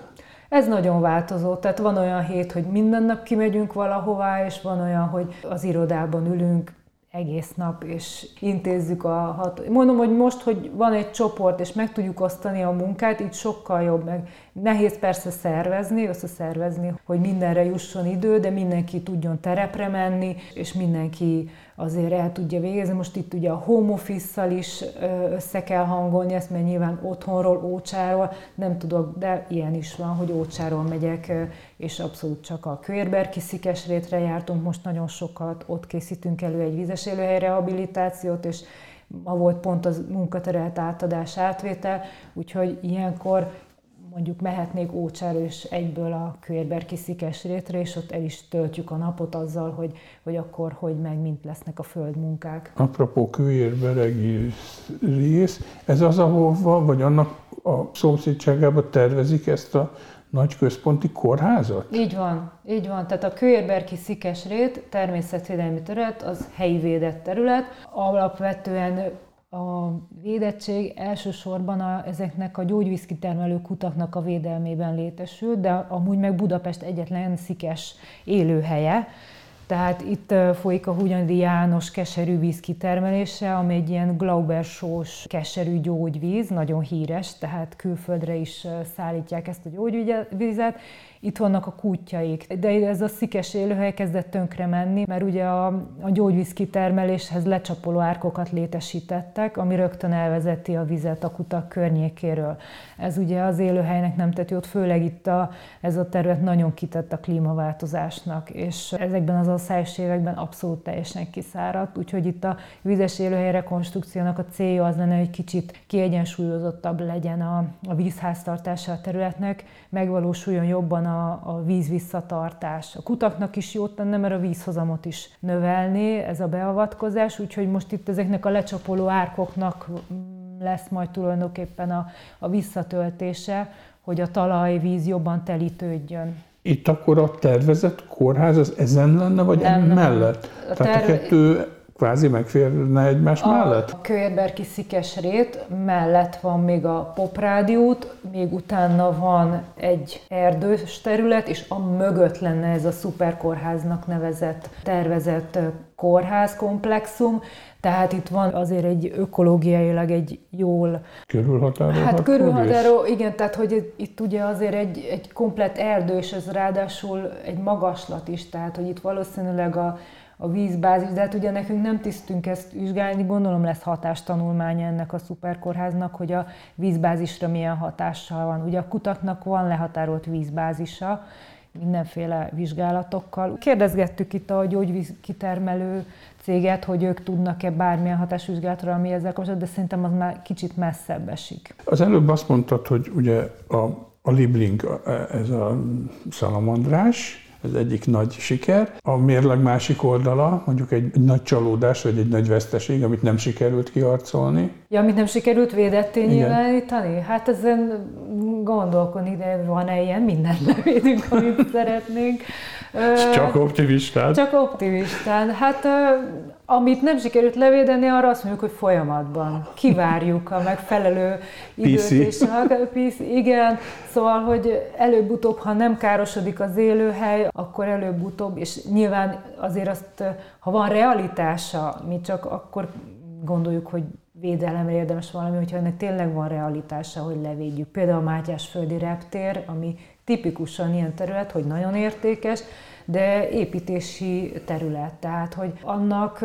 Ez nagyon változó, tehát van olyan hét, hogy minden nap kimegyünk valahová, és van olyan, hogy az irodában ülünk egész nap, és intézzük a hat... Mondom, hogy most, hogy van egy csoport, és meg tudjuk osztani a munkát, így sokkal jobb, meg Nehéz persze szervezni, összeszervezni, hogy mindenre jusson idő, de mindenki tudjon terepre menni, és mindenki azért el tudja végezni. Most itt ugye a home office is össze kell hangolni ezt, mert nyilván otthonról, ócsáról nem tudok, de ilyen is van, hogy ócsáról megyek, és abszolút csak a Kőérberki Szikesrétre jártunk most nagyon sokat, ott készítünk elő egy vizes élőhely rehabilitációt, és ma volt pont az munkaterelt átadás átvétel, úgyhogy ilyenkor mondjuk mehetnék Ócsára és egyből a Kőérberki Szikesrétre, és ott el is töltjük a napot azzal, hogy, hogy akkor hogy meg mint lesznek a földmunkák. Apropó Kőérberegi rész, ez az, ahova, vagy annak a szomszédságában tervezik ezt a nagy központi kórházat? Így van, így van. Tehát a Kőérberki Szikesrét természetvédelmi terület, az helyi védett terület. Alapvetően a védettség elsősorban a, ezeknek a gyógyvízkitermelő kutaknak a védelmében létesül, de amúgy meg Budapest egyetlen szikes élőhelye. Tehát itt folyik a Hunyadi János keserű víz kitermelése, ami egy ilyen Glauber-sós keserű gyógyvíz, nagyon híres, tehát külföldre is szállítják ezt a gyógyvizet, itt vannak a kútjaik. De ez a szikes élőhely kezdett tönkre menni, mert ugye a, a gyógyvíz kitermeléshez lecsapoló árkokat létesítettek, ami rögtön elvezeti a vizet a kutak környékéről. Ez ugye az élőhelynek nem tett jót, főleg itt a, ez a terület nagyon kitett a klímaváltozásnak, és ezekben az asszályos években abszolút teljesen kiszáradt, úgyhogy itt a vizes élőhely rekonstrukciónak a célja az lenne, hogy kicsit kiegyensúlyozottabb legyen a, a vízháztartása a területnek, megvalósuljon jobban a, a víz visszatartás. A kutaknak is jót tenne, mert a vízhozamot is növelni ez a beavatkozás, úgyhogy most itt ezeknek a lecsapoló árkoknak lesz majd tulajdonképpen a, a visszatöltése, hogy a talajvíz jobban telítődjön. Itt akkor a tervezett kórház az ezen lenne, vagy nem, mellett? A. Tehát a kettő kvázi megférne egymás a mellett? A Kőérberki Szikesrét mellett van még a Poprádiót, még utána van egy erdős terület, és a mögött lenne ez a szuperkórháznak nevezett, tervezett kórházkomplexum, tehát itt van azért egy ökológiailag egy jól... Körülhatárolható? Hát körülhatáró, igen, tehát hogy itt ugye azért egy, egy komplet erdő, és ez ráadásul egy magaslat is, tehát hogy itt valószínűleg a, a vízbázis, de hát ugye nekünk nem tisztünk ezt vizsgálni, gondolom lesz hatástanulmánya ennek a szuperkórháznak, hogy a vízbázisra milyen hatással van. Ugye a kutaknak van lehatárolt vízbázisa, mindenféle vizsgálatokkal. Kérdezgettük itt a gyógyvíz kitermelő céget, hogy ők tudnak-e bármilyen hatásvizsgálatra, ami ezzel kapcsolatban, de szerintem az már kicsit messzebb esik. Az előbb azt mondtad, hogy ugye a, a Libling, ez a szalamandrás, ez egyik nagy siker. A mérleg másik oldala, mondjuk egy nagy csalódás, vagy egy nagy veszteség, amit nem sikerült kiarcolni. Ja, amit nem sikerült védetté nyilvánítani? Hát ezen gondolkodni, de van-e ilyen, mindent levédünk, amit szeretnénk. Csak optimistán? Csak optimistán. Hát amit nem sikerült levédeni, arra azt mondjuk, hogy folyamatban. Kivárjuk a megfelelő időt. PC. És a, PC, igen, szóval, hogy előbb-utóbb, ha nem károsodik az élőhely, akkor előbb-utóbb, és nyilván azért azt, ha van realitása, mi csak akkor gondoljuk, hogy védelemre érdemes valami, hogyha ennek tényleg van realitása, hogy levédjük. Például a Mátyásföldi reptér, ami tipikusan ilyen terület, hogy nagyon értékes, de építési terület. Tehát, hogy annak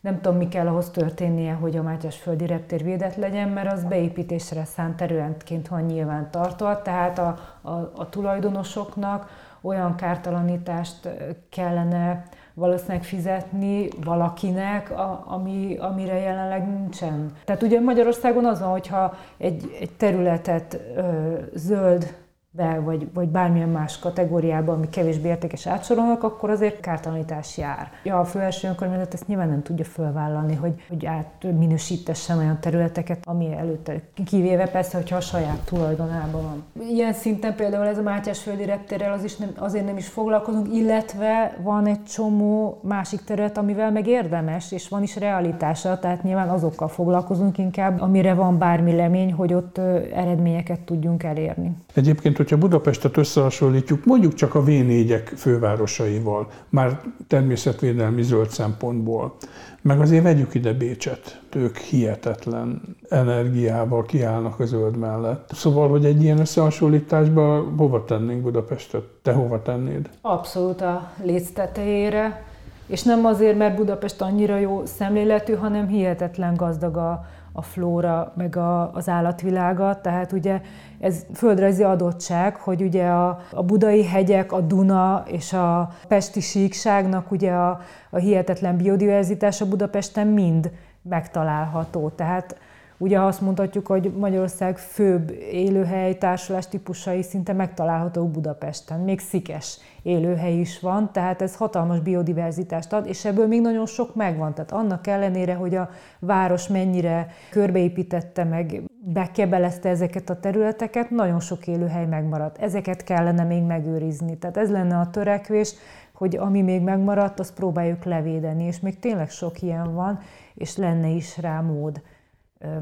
nem tudom, mi kell ahhoz történnie, hogy a Mátyás földi reptér védett legyen, mert az beépítésre szánt területként van nyilván tartva, tehát a, a, a tulajdonosoknak olyan kártalanítást kellene valószínűleg fizetni valakinek, a, ami, amire jelenleg nincsen. Tehát ugye Magyarországon az van, hogyha egy, egy területet ö, zöld be, vagy, vagy bármilyen más kategóriába, ami kevésbé értékes átsorolnak, akkor azért kártalanítás jár. Ja, a főelső önkormányzat ezt nyilván nem tudja fölvállalni, hogy, hogy átminősítessen olyan területeket, ami előtte, kivéve persze, hogyha a saját tulajdonában van. Ilyen szinten például ez a Mátyás földi reptérrel az is nem, azért nem is foglalkozunk, illetve van egy csomó másik terület, amivel meg érdemes, és van is realitása, tehát nyilván azokkal foglalkozunk inkább, amire van bármi lemény, hogy ott eredményeket tudjunk elérni. Egyébként, hogyha Budapestet összehasonlítjuk, mondjuk csak a V4-ek fővárosaival, már természetvédelmi zöld szempontból, meg azért vegyük ide Bécset, ők hihetetlen energiával kiállnak a zöld mellett. Szóval, hogy egy ilyen összehasonlításban hova tennénk Budapestet? Te hova tennéd? Abszolút a léc tetejére, és nem azért, mert Budapest annyira jó szemléletű, hanem hihetetlen gazdag a, a flóra, meg a, az állatvilága, tehát ugye ez földrajzi adottság, hogy ugye a, a budai hegyek, a Duna és a pesti síkságnak ugye a, a hihetetlen biodiverzitása Budapesten mind megtalálható. Tehát Ugye azt mondhatjuk, hogy Magyarország főbb élőhely társulás típusai szinte megtalálhatók Budapesten. Még szikes élőhely is van, tehát ez hatalmas biodiverzitást ad, és ebből még nagyon sok megvan. Tehát annak ellenére, hogy a város mennyire körbeépítette meg, bekebelezte ezeket a területeket, nagyon sok élőhely megmaradt. Ezeket kellene még megőrizni. Tehát ez lenne a törekvés, hogy ami még megmaradt, azt próbáljuk levédeni, és még tényleg sok ilyen van, és lenne is rá mód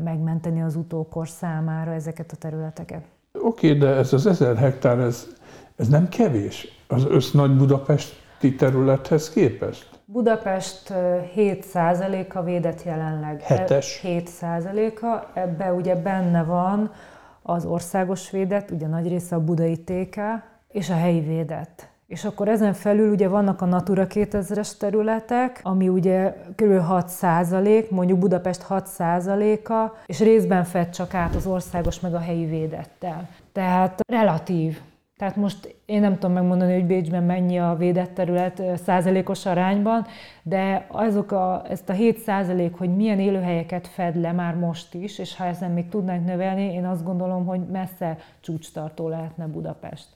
megmenteni az utókor számára ezeket a területeket. Oké, okay, de ez az ezer hektár, ez, ez nem kevés az össz nagy budapesti területhez képest? Budapest 7%-a védett jelenleg. Hetes? 7%-a, ebbe ugye benne van az országos védett, ugye nagy része a budai TK, és a helyi védett. És akkor ezen felül ugye vannak a Natura 2000-es területek, ami ugye kb. 6 mondjuk Budapest 6 a és részben fed csak át az országos meg a helyi védettel. Tehát relatív. Tehát most én nem tudom megmondani, hogy Bécsben mennyi a védett terület százalékos arányban, de azok a, ezt a 7 százalék, hogy milyen élőhelyeket fed le már most is, és ha ezen még tudnánk növelni, én azt gondolom, hogy messze csúcstartó lehetne Budapest.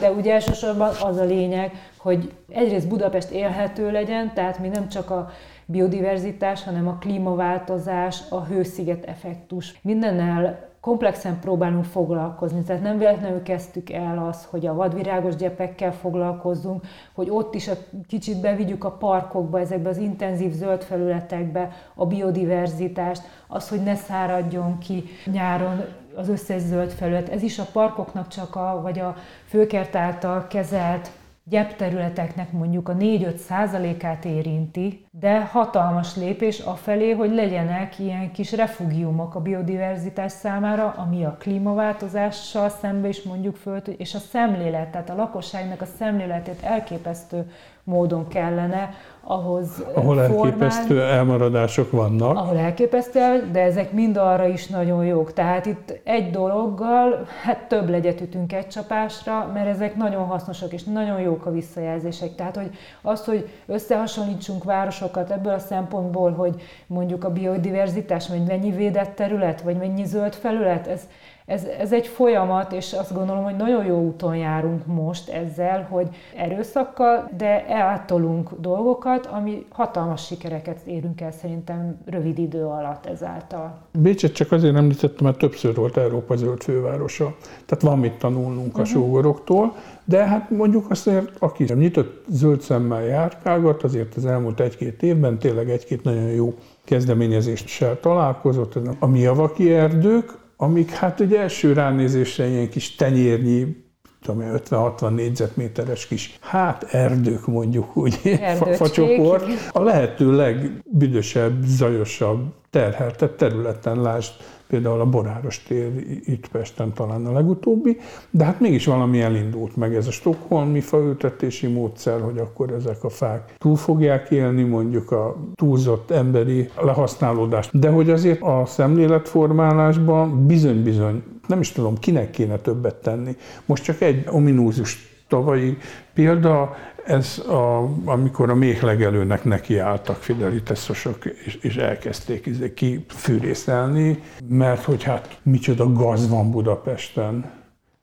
De ugye elsősorban az a lényeg, hogy egyrészt Budapest élhető legyen, tehát mi nem csak a biodiverzitás, hanem a klímaváltozás, a hősziget effektus. Mindennel komplexen próbálunk foglalkozni. Tehát nem véletlenül kezdtük el azt, hogy a vadvirágos gyepekkel foglalkozzunk, hogy ott is a, kicsit bevigyük a parkokba, ezekbe az intenzív zöld felületekbe a biodiverzitást, az, hogy ne száradjon ki nyáron az összes zöld felület. Ez is a parkoknak csak a, vagy a főkert által kezelt gyepterületeknek mondjuk a 4-5 százalékát érinti, de hatalmas lépés afelé, hogy legyenek ilyen kis refugiumok a biodiverzitás számára, ami a klímaváltozással szembe is mondjuk föl, és a szemlélet, tehát a lakosságnak a szemléletét elképesztő módon kellene ahhoz Ahol elképesztő elmaradások vannak. Ahol elképesztő, de ezek mind arra is nagyon jók. Tehát itt egy dologgal, hát több legyet ütünk egy csapásra, mert ezek nagyon hasznosak és nagyon jók a visszajelzések. Tehát, hogy azt, hogy összehasonlítsunk városokat ebből a szempontból, hogy mondjuk a biodiverzitás, vagy mennyi védett terület, vagy mennyi zöld felület, ez, ez, ez egy folyamat, és azt gondolom, hogy nagyon jó úton járunk most ezzel, hogy erőszakkal, de eltolunk dolgokat, ami hatalmas sikereket érünk el szerintem rövid idő alatt ezáltal. Bécset csak azért említettem, mert többször volt Európa zöld fővárosa. Tehát van mit tanulnunk uh-huh. a mhm. sógoroktól, de hát mondjuk azért, aki nyitott zöld szemmel járkálgat, azért az elmúlt egy-két évben tényleg egy-két nagyon jó kezdeményezéssel találkozott. A mi javaki erdők, amik hát ugye első ránézésre ilyen kis tenyérnyi, tudom 50-60 négyzetméteres kis, hát erdők mondjuk úgy, facsoport, a lehető legbüdösebb, zajosabb, terheltebb területen, lásd például a Boráros tér itt Pesten talán a legutóbbi, de hát mégis valami elindult meg ez a stokholmi faültetési módszer, hogy akkor ezek a fák túl fogják élni mondjuk a túlzott emberi lehasználódást. De hogy azért a szemléletformálásban bizony-bizony, nem is tudom, kinek kéne többet tenni. Most csak egy ominózus tavalyi példa, ez a, amikor a méhlegelőnek nekiálltak fideliteszosok, és, és elkezdték izé kifűrészelni, mert hogy hát micsoda gaz van Budapesten.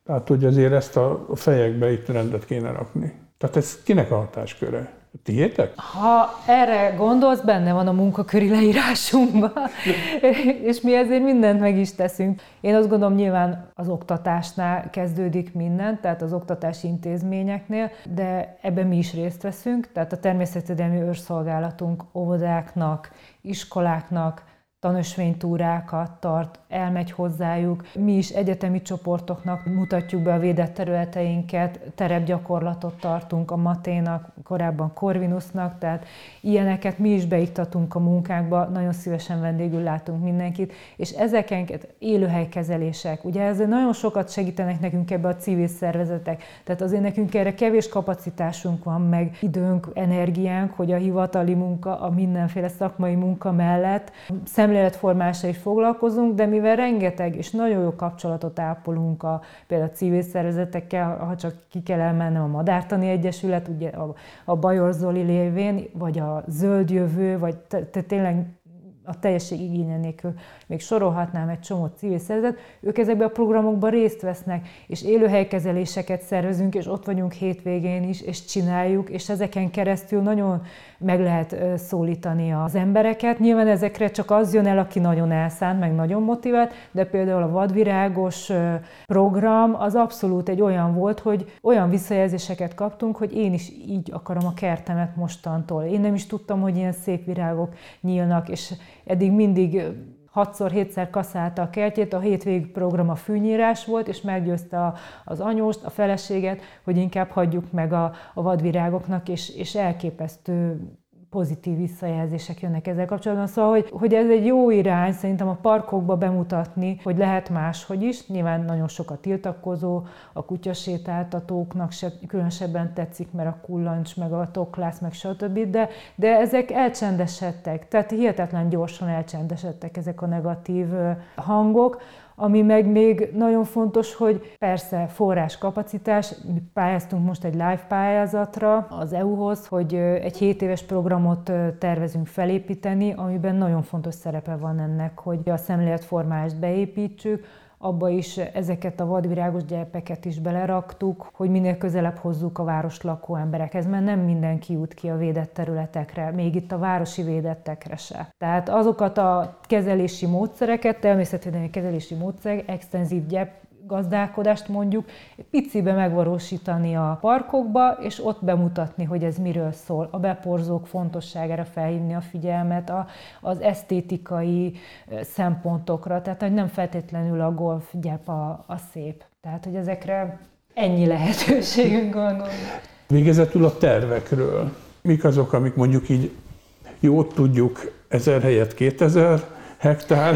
Tehát, hogy azért ezt a fejekbe itt rendet kéne rakni. Tehát ez kinek a hatásköre? Tiétek? Ha erre gondolsz, benne van a munkaköri leírásunkban, és mi ezért mindent meg is teszünk. Én azt gondolom, nyilván az oktatásnál kezdődik minden, tehát az oktatási intézményeknél, de ebben mi is részt veszünk, tehát a természetvédelmi őrszolgálatunk óvodáknak, iskoláknak, tanösvénytúrákat tart, elmegy hozzájuk. Mi is egyetemi csoportoknak mutatjuk be a védett területeinket, terepgyakorlatot tartunk a Maténak, korábban Corvinusnak, tehát ilyeneket mi is beiktatunk a munkánkba, nagyon szívesen vendégül látunk mindenkit, és ezeket élőhelykezelések, ugye ezzel nagyon sokat segítenek nekünk ebbe a civil szervezetek, tehát azért nekünk erre kevés kapacitásunk van, meg időnk, energiánk, hogy a hivatali munka, a mindenféle szakmai munka mellett szemléletformással is foglalkozunk, de mivel rengeteg és nagyon jó kapcsolatot ápolunk a, például a civil szervezetekkel, ha csak ki kell elmennem a Madártani Egyesület, ugye a, a Bajor Zoli lévén, vagy a Zöld Jövő, vagy te, te tényleg a teljesség igénye nélkül, még sorolhatnám egy csomó civil szervezet, ők ezekben a programokban részt vesznek, és élőhelykezeléseket szervezünk, és ott vagyunk hétvégén is, és csináljuk, és ezeken keresztül nagyon meg lehet szólítani az embereket. Nyilván ezekre csak az jön el, aki nagyon elszánt, meg nagyon motivált, de például a vadvirágos program az abszolút egy olyan volt, hogy olyan visszajelzéseket kaptunk, hogy én is így akarom a kertemet mostantól. Én nem is tudtam, hogy ilyen szép virágok nyílnak, és eddig mindig hatszor, hétszer kaszálta a kertjét, a hétvég program a fűnyírás volt, és meggyőzte az anyóst, a feleséget, hogy inkább hagyjuk meg a, a vadvirágoknak, és, és elképesztő pozitív visszajelzések jönnek ezzel kapcsolatban. Szóval, hogy, hogy ez egy jó irány szerintem a parkokba bemutatni, hogy lehet máshogy is. Nyilván nagyon sok a tiltakozó, a kutyasétáltatóknak se különösebben tetszik, mert a kullancs, meg a toklász, meg stb. De, de ezek elcsendesedtek, tehát hihetetlen gyorsan elcsendesedtek ezek a negatív hangok. Ami meg még nagyon fontos, hogy persze forráskapacitás, mi pályáztunk most egy live pályázatra az EU-hoz, hogy egy 7 éves programot tervezünk felépíteni, amiben nagyon fontos szerepe van ennek, hogy a szemléletformást beépítsük, abba is ezeket a vadvirágos gyepeket is beleraktuk, hogy minél közelebb hozzuk a város lakó emberekhez, mert nem mindenki jut ki a védett területekre, még itt a városi védettekre se. Tehát azokat a kezelési módszereket, természetvédelmi kezelési módszerek, extenzív gyep gazdálkodást mondjuk picibe megvalósítani a parkokba, és ott bemutatni, hogy ez miről szól. A beporzók fontosságára felhívni a figyelmet, a, az esztétikai szempontokra, tehát hogy nem feltétlenül a golf gyep a, a szép. Tehát, hogy ezekre ennyi lehetőségünk van. Végezetül a tervekről. Mik azok, amik mondjuk így jót tudjuk, ezer helyett 2000, hektár,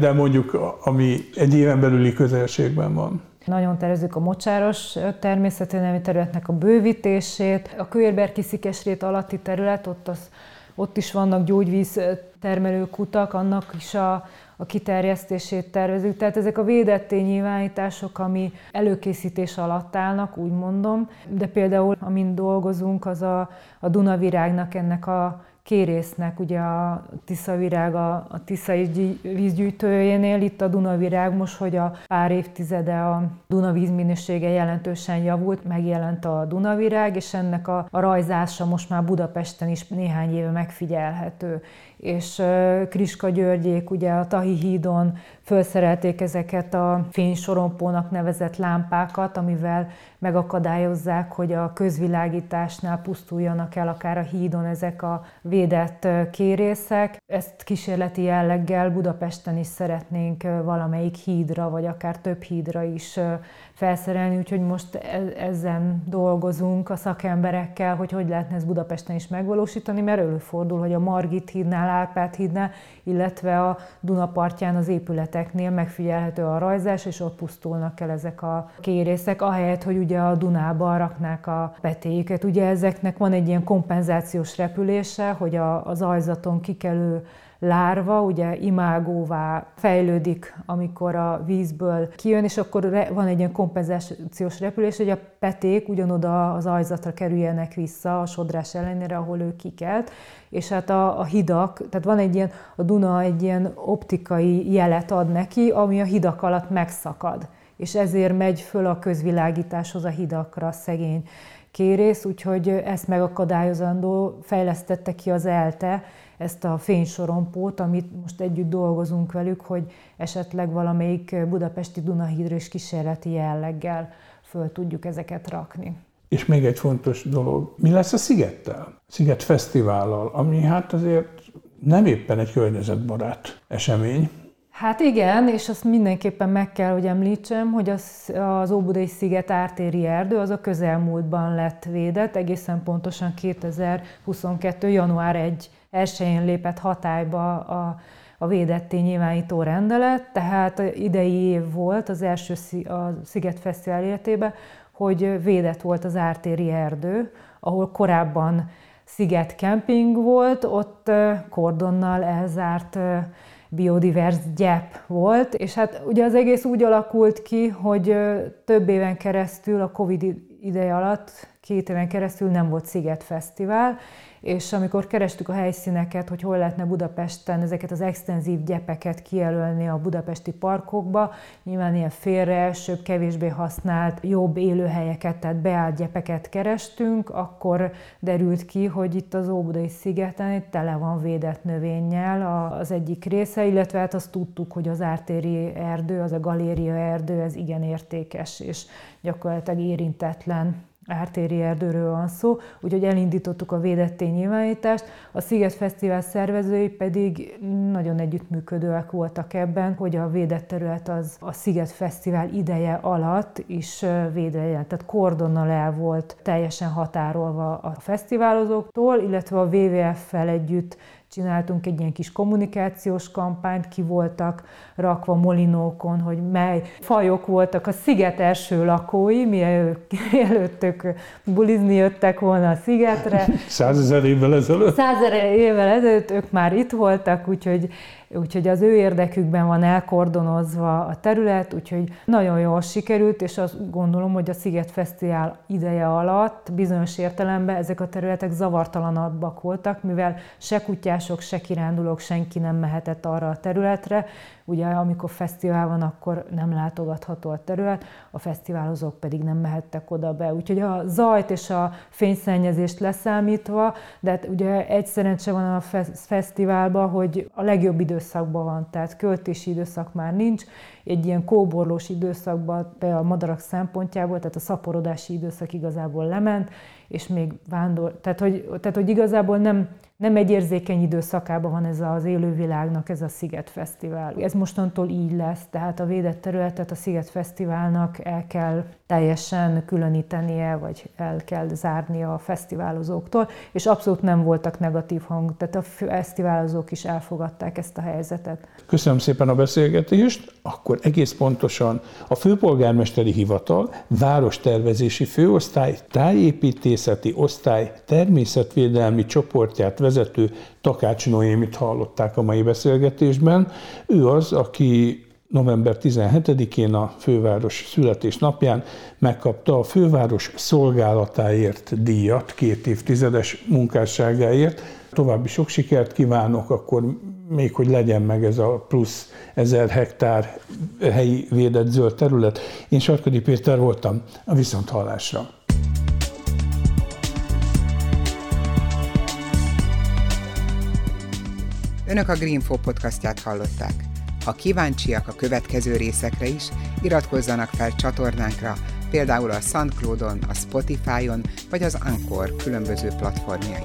de mondjuk ami egy éven belüli közelségben van. Nagyon tervezzük a mocsáros természetvédelmi területnek a bővítését, a Kőérberki szikesrét alatti terület, ott, az, ott is vannak gyógyvíz termelő kutak, annak is a, a kiterjesztését tervezünk. Tehát ezek a védett nyilvánítások, ami előkészítés alatt állnak, úgy mondom, de például amin dolgozunk, az a, a Dunavirágnak ennek a kérésznek, ugye a Tiszavirág a, a Tisza vízgyűjtőjénél, itt a Dunavirág most, hogy a pár évtizede a Duna vízminősége jelentősen javult, megjelent a Dunavirág, és ennek a, a rajzása most már Budapesten is néhány éve megfigyelhető és Kriska Györgyék ugye a Tahi hídon felszerelték ezeket a fénysorompónak nevezett lámpákat, amivel megakadályozzák, hogy a közvilágításnál pusztuljanak el akár a hídon ezek a védett kérészek. Ezt kísérleti jelleggel Budapesten is szeretnénk valamelyik hídra, vagy akár több hídra is felszerelni, úgyhogy most e-, ezen dolgozunk a szakemberekkel, hogy hogy lehetne ezt Budapesten is megvalósítani, mert előfordul, hogy a Margit hídnál, Árpád hídnál, illetve a Dunapartján az épületeknél megfigyelhető a rajzás, és ott pusztulnak el ezek a kérészek, ahelyett, hogy ugye a Dunába raknák a petéjüket. Ugye ezeknek van egy ilyen kompenzációs repülése, hogy a, az ajzaton kikelő lárva ugye imágóvá fejlődik, amikor a vízből kijön, és akkor van egy ilyen kompenzációs repülés, hogy a peték ugyanoda az ajzatra kerüljenek vissza a sodrás ellenére, ahol ő kikelt, és hát a, a hidak, tehát van egy ilyen, a Duna egy ilyen optikai jelet ad neki, ami a hidak alatt megszakad, és ezért megy föl a közvilágításhoz a hidakra a szegény kérész, úgyhogy ezt megakadályozandó fejlesztette ki az ELTE, ezt a fénysorompót, amit most együtt dolgozunk velük, hogy esetleg valamelyik budapesti Dunahídra is kísérleti jelleggel föl tudjuk ezeket rakni. És még egy fontos dolog, mi lesz a Szigettel? Sziget Fesztivállal, ami hát azért nem éppen egy környezetbarát esemény. Hát igen, és azt mindenképpen meg kell, hogy említsem, hogy az, az Óbudai sziget ártéri erdő az a közelmúltban lett védett, egészen pontosan 2022. január 1 1-én lépett hatályba a, a védetté nyilvánító rendelet, tehát idei év volt az első a Sziget Fesztivál életében, hogy védett volt az ártéri erdő, ahol korábban sziget kemping volt, ott kordonnal elzárt biodivers gyep volt, és hát ugye az egész úgy alakult ki, hogy több éven keresztül, a Covid ideje alatt, két éven keresztül nem volt Sziget Fesztivál, és amikor kerestük a helyszíneket, hogy hol lehetne Budapesten ezeket az extenzív gyepeket kijelölni a budapesti parkokba, nyilván ilyen félreesőbb, kevésbé használt, jobb élőhelyeket, tehát beállt gyepeket kerestünk, akkor derült ki, hogy itt az Óbudai szigeten itt tele van védett növényel az egyik része, illetve hát azt tudtuk, hogy az ártéri erdő, az a galéria erdő, ez igen értékes, és gyakorlatilag érintetlen ártéri erdőről van szó, úgyhogy elindítottuk a védetté nyilvánítást. A Sziget Fesztivál szervezői pedig nagyon együttműködőek voltak ebben, hogy a védett terület az a Sziget Fesztivál ideje alatt is védve legyen. Tehát kordonnal el volt teljesen határolva a fesztiválozóktól, illetve a WWF-fel együtt csináltunk egy ilyen kis kommunikációs kampányt, ki voltak rakva molinókon, hogy mely fajok voltak a sziget első lakói, mielőtt ők bulizni jöttek volna a szigetre. Százezer évvel ezelőtt? Százezer évvel ezelőtt ők már itt voltak, úgyhogy úgyhogy az ő érdekükben van elkordonozva a terület, úgyhogy nagyon jól sikerült, és azt gondolom, hogy a Sziget Fesztivál ideje alatt bizonyos értelemben ezek a területek zavartalanabbak voltak, mivel se kutyások, se kirándulók, senki nem mehetett arra a területre, Ugye amikor fesztivál van, akkor nem látogatható a terület, a fesztiválozók pedig nem mehettek oda be. Úgyhogy a zajt és a fényszennyezést leszámítva, de hát ugye egy szerencse van a fesztiválban, hogy a legjobb időszakban van, tehát költési időszak már nincs, egy ilyen kóborlós időszakban a madarak szempontjából, tehát a szaporodási időszak igazából lement, és még vándor, tehát hogy, tehát, hogy igazából nem, nem egy érzékeny időszakában van ez az élővilágnak, ez a Sziget Fesztivál. Ez mostantól így lesz, tehát a védett területet a Sziget Fesztiválnak el kell teljesen különítenie, vagy el kell zárnia a fesztiválozóktól, és abszolút nem voltak negatív hang, tehát a fesztiválozók is elfogadták ezt a helyzetet. Köszönöm szépen a beszélgetést. Akkor egész pontosan a főpolgármesteri hivatal, várostervezési főosztály, tájépítészeti osztály, természetvédelmi csoportját vezető Takács Noémit hallották a mai beszélgetésben. Ő az, aki november 17-én a főváros születésnapján megkapta a főváros szolgálatáért díjat, két évtizedes munkásságáért. További sok sikert kívánok, akkor még hogy legyen meg ez a plusz ezer hektár helyi védett zöld terület. Én Sarkadi Péter voltam a Viszonthallásra. Önök a Greenfo podcastját hallották. Ha kíváncsiak a következő részekre is, iratkozzanak fel csatornánkra, például a SoundCloud-on, a Spotify-on vagy az Anchor különböző platformjain.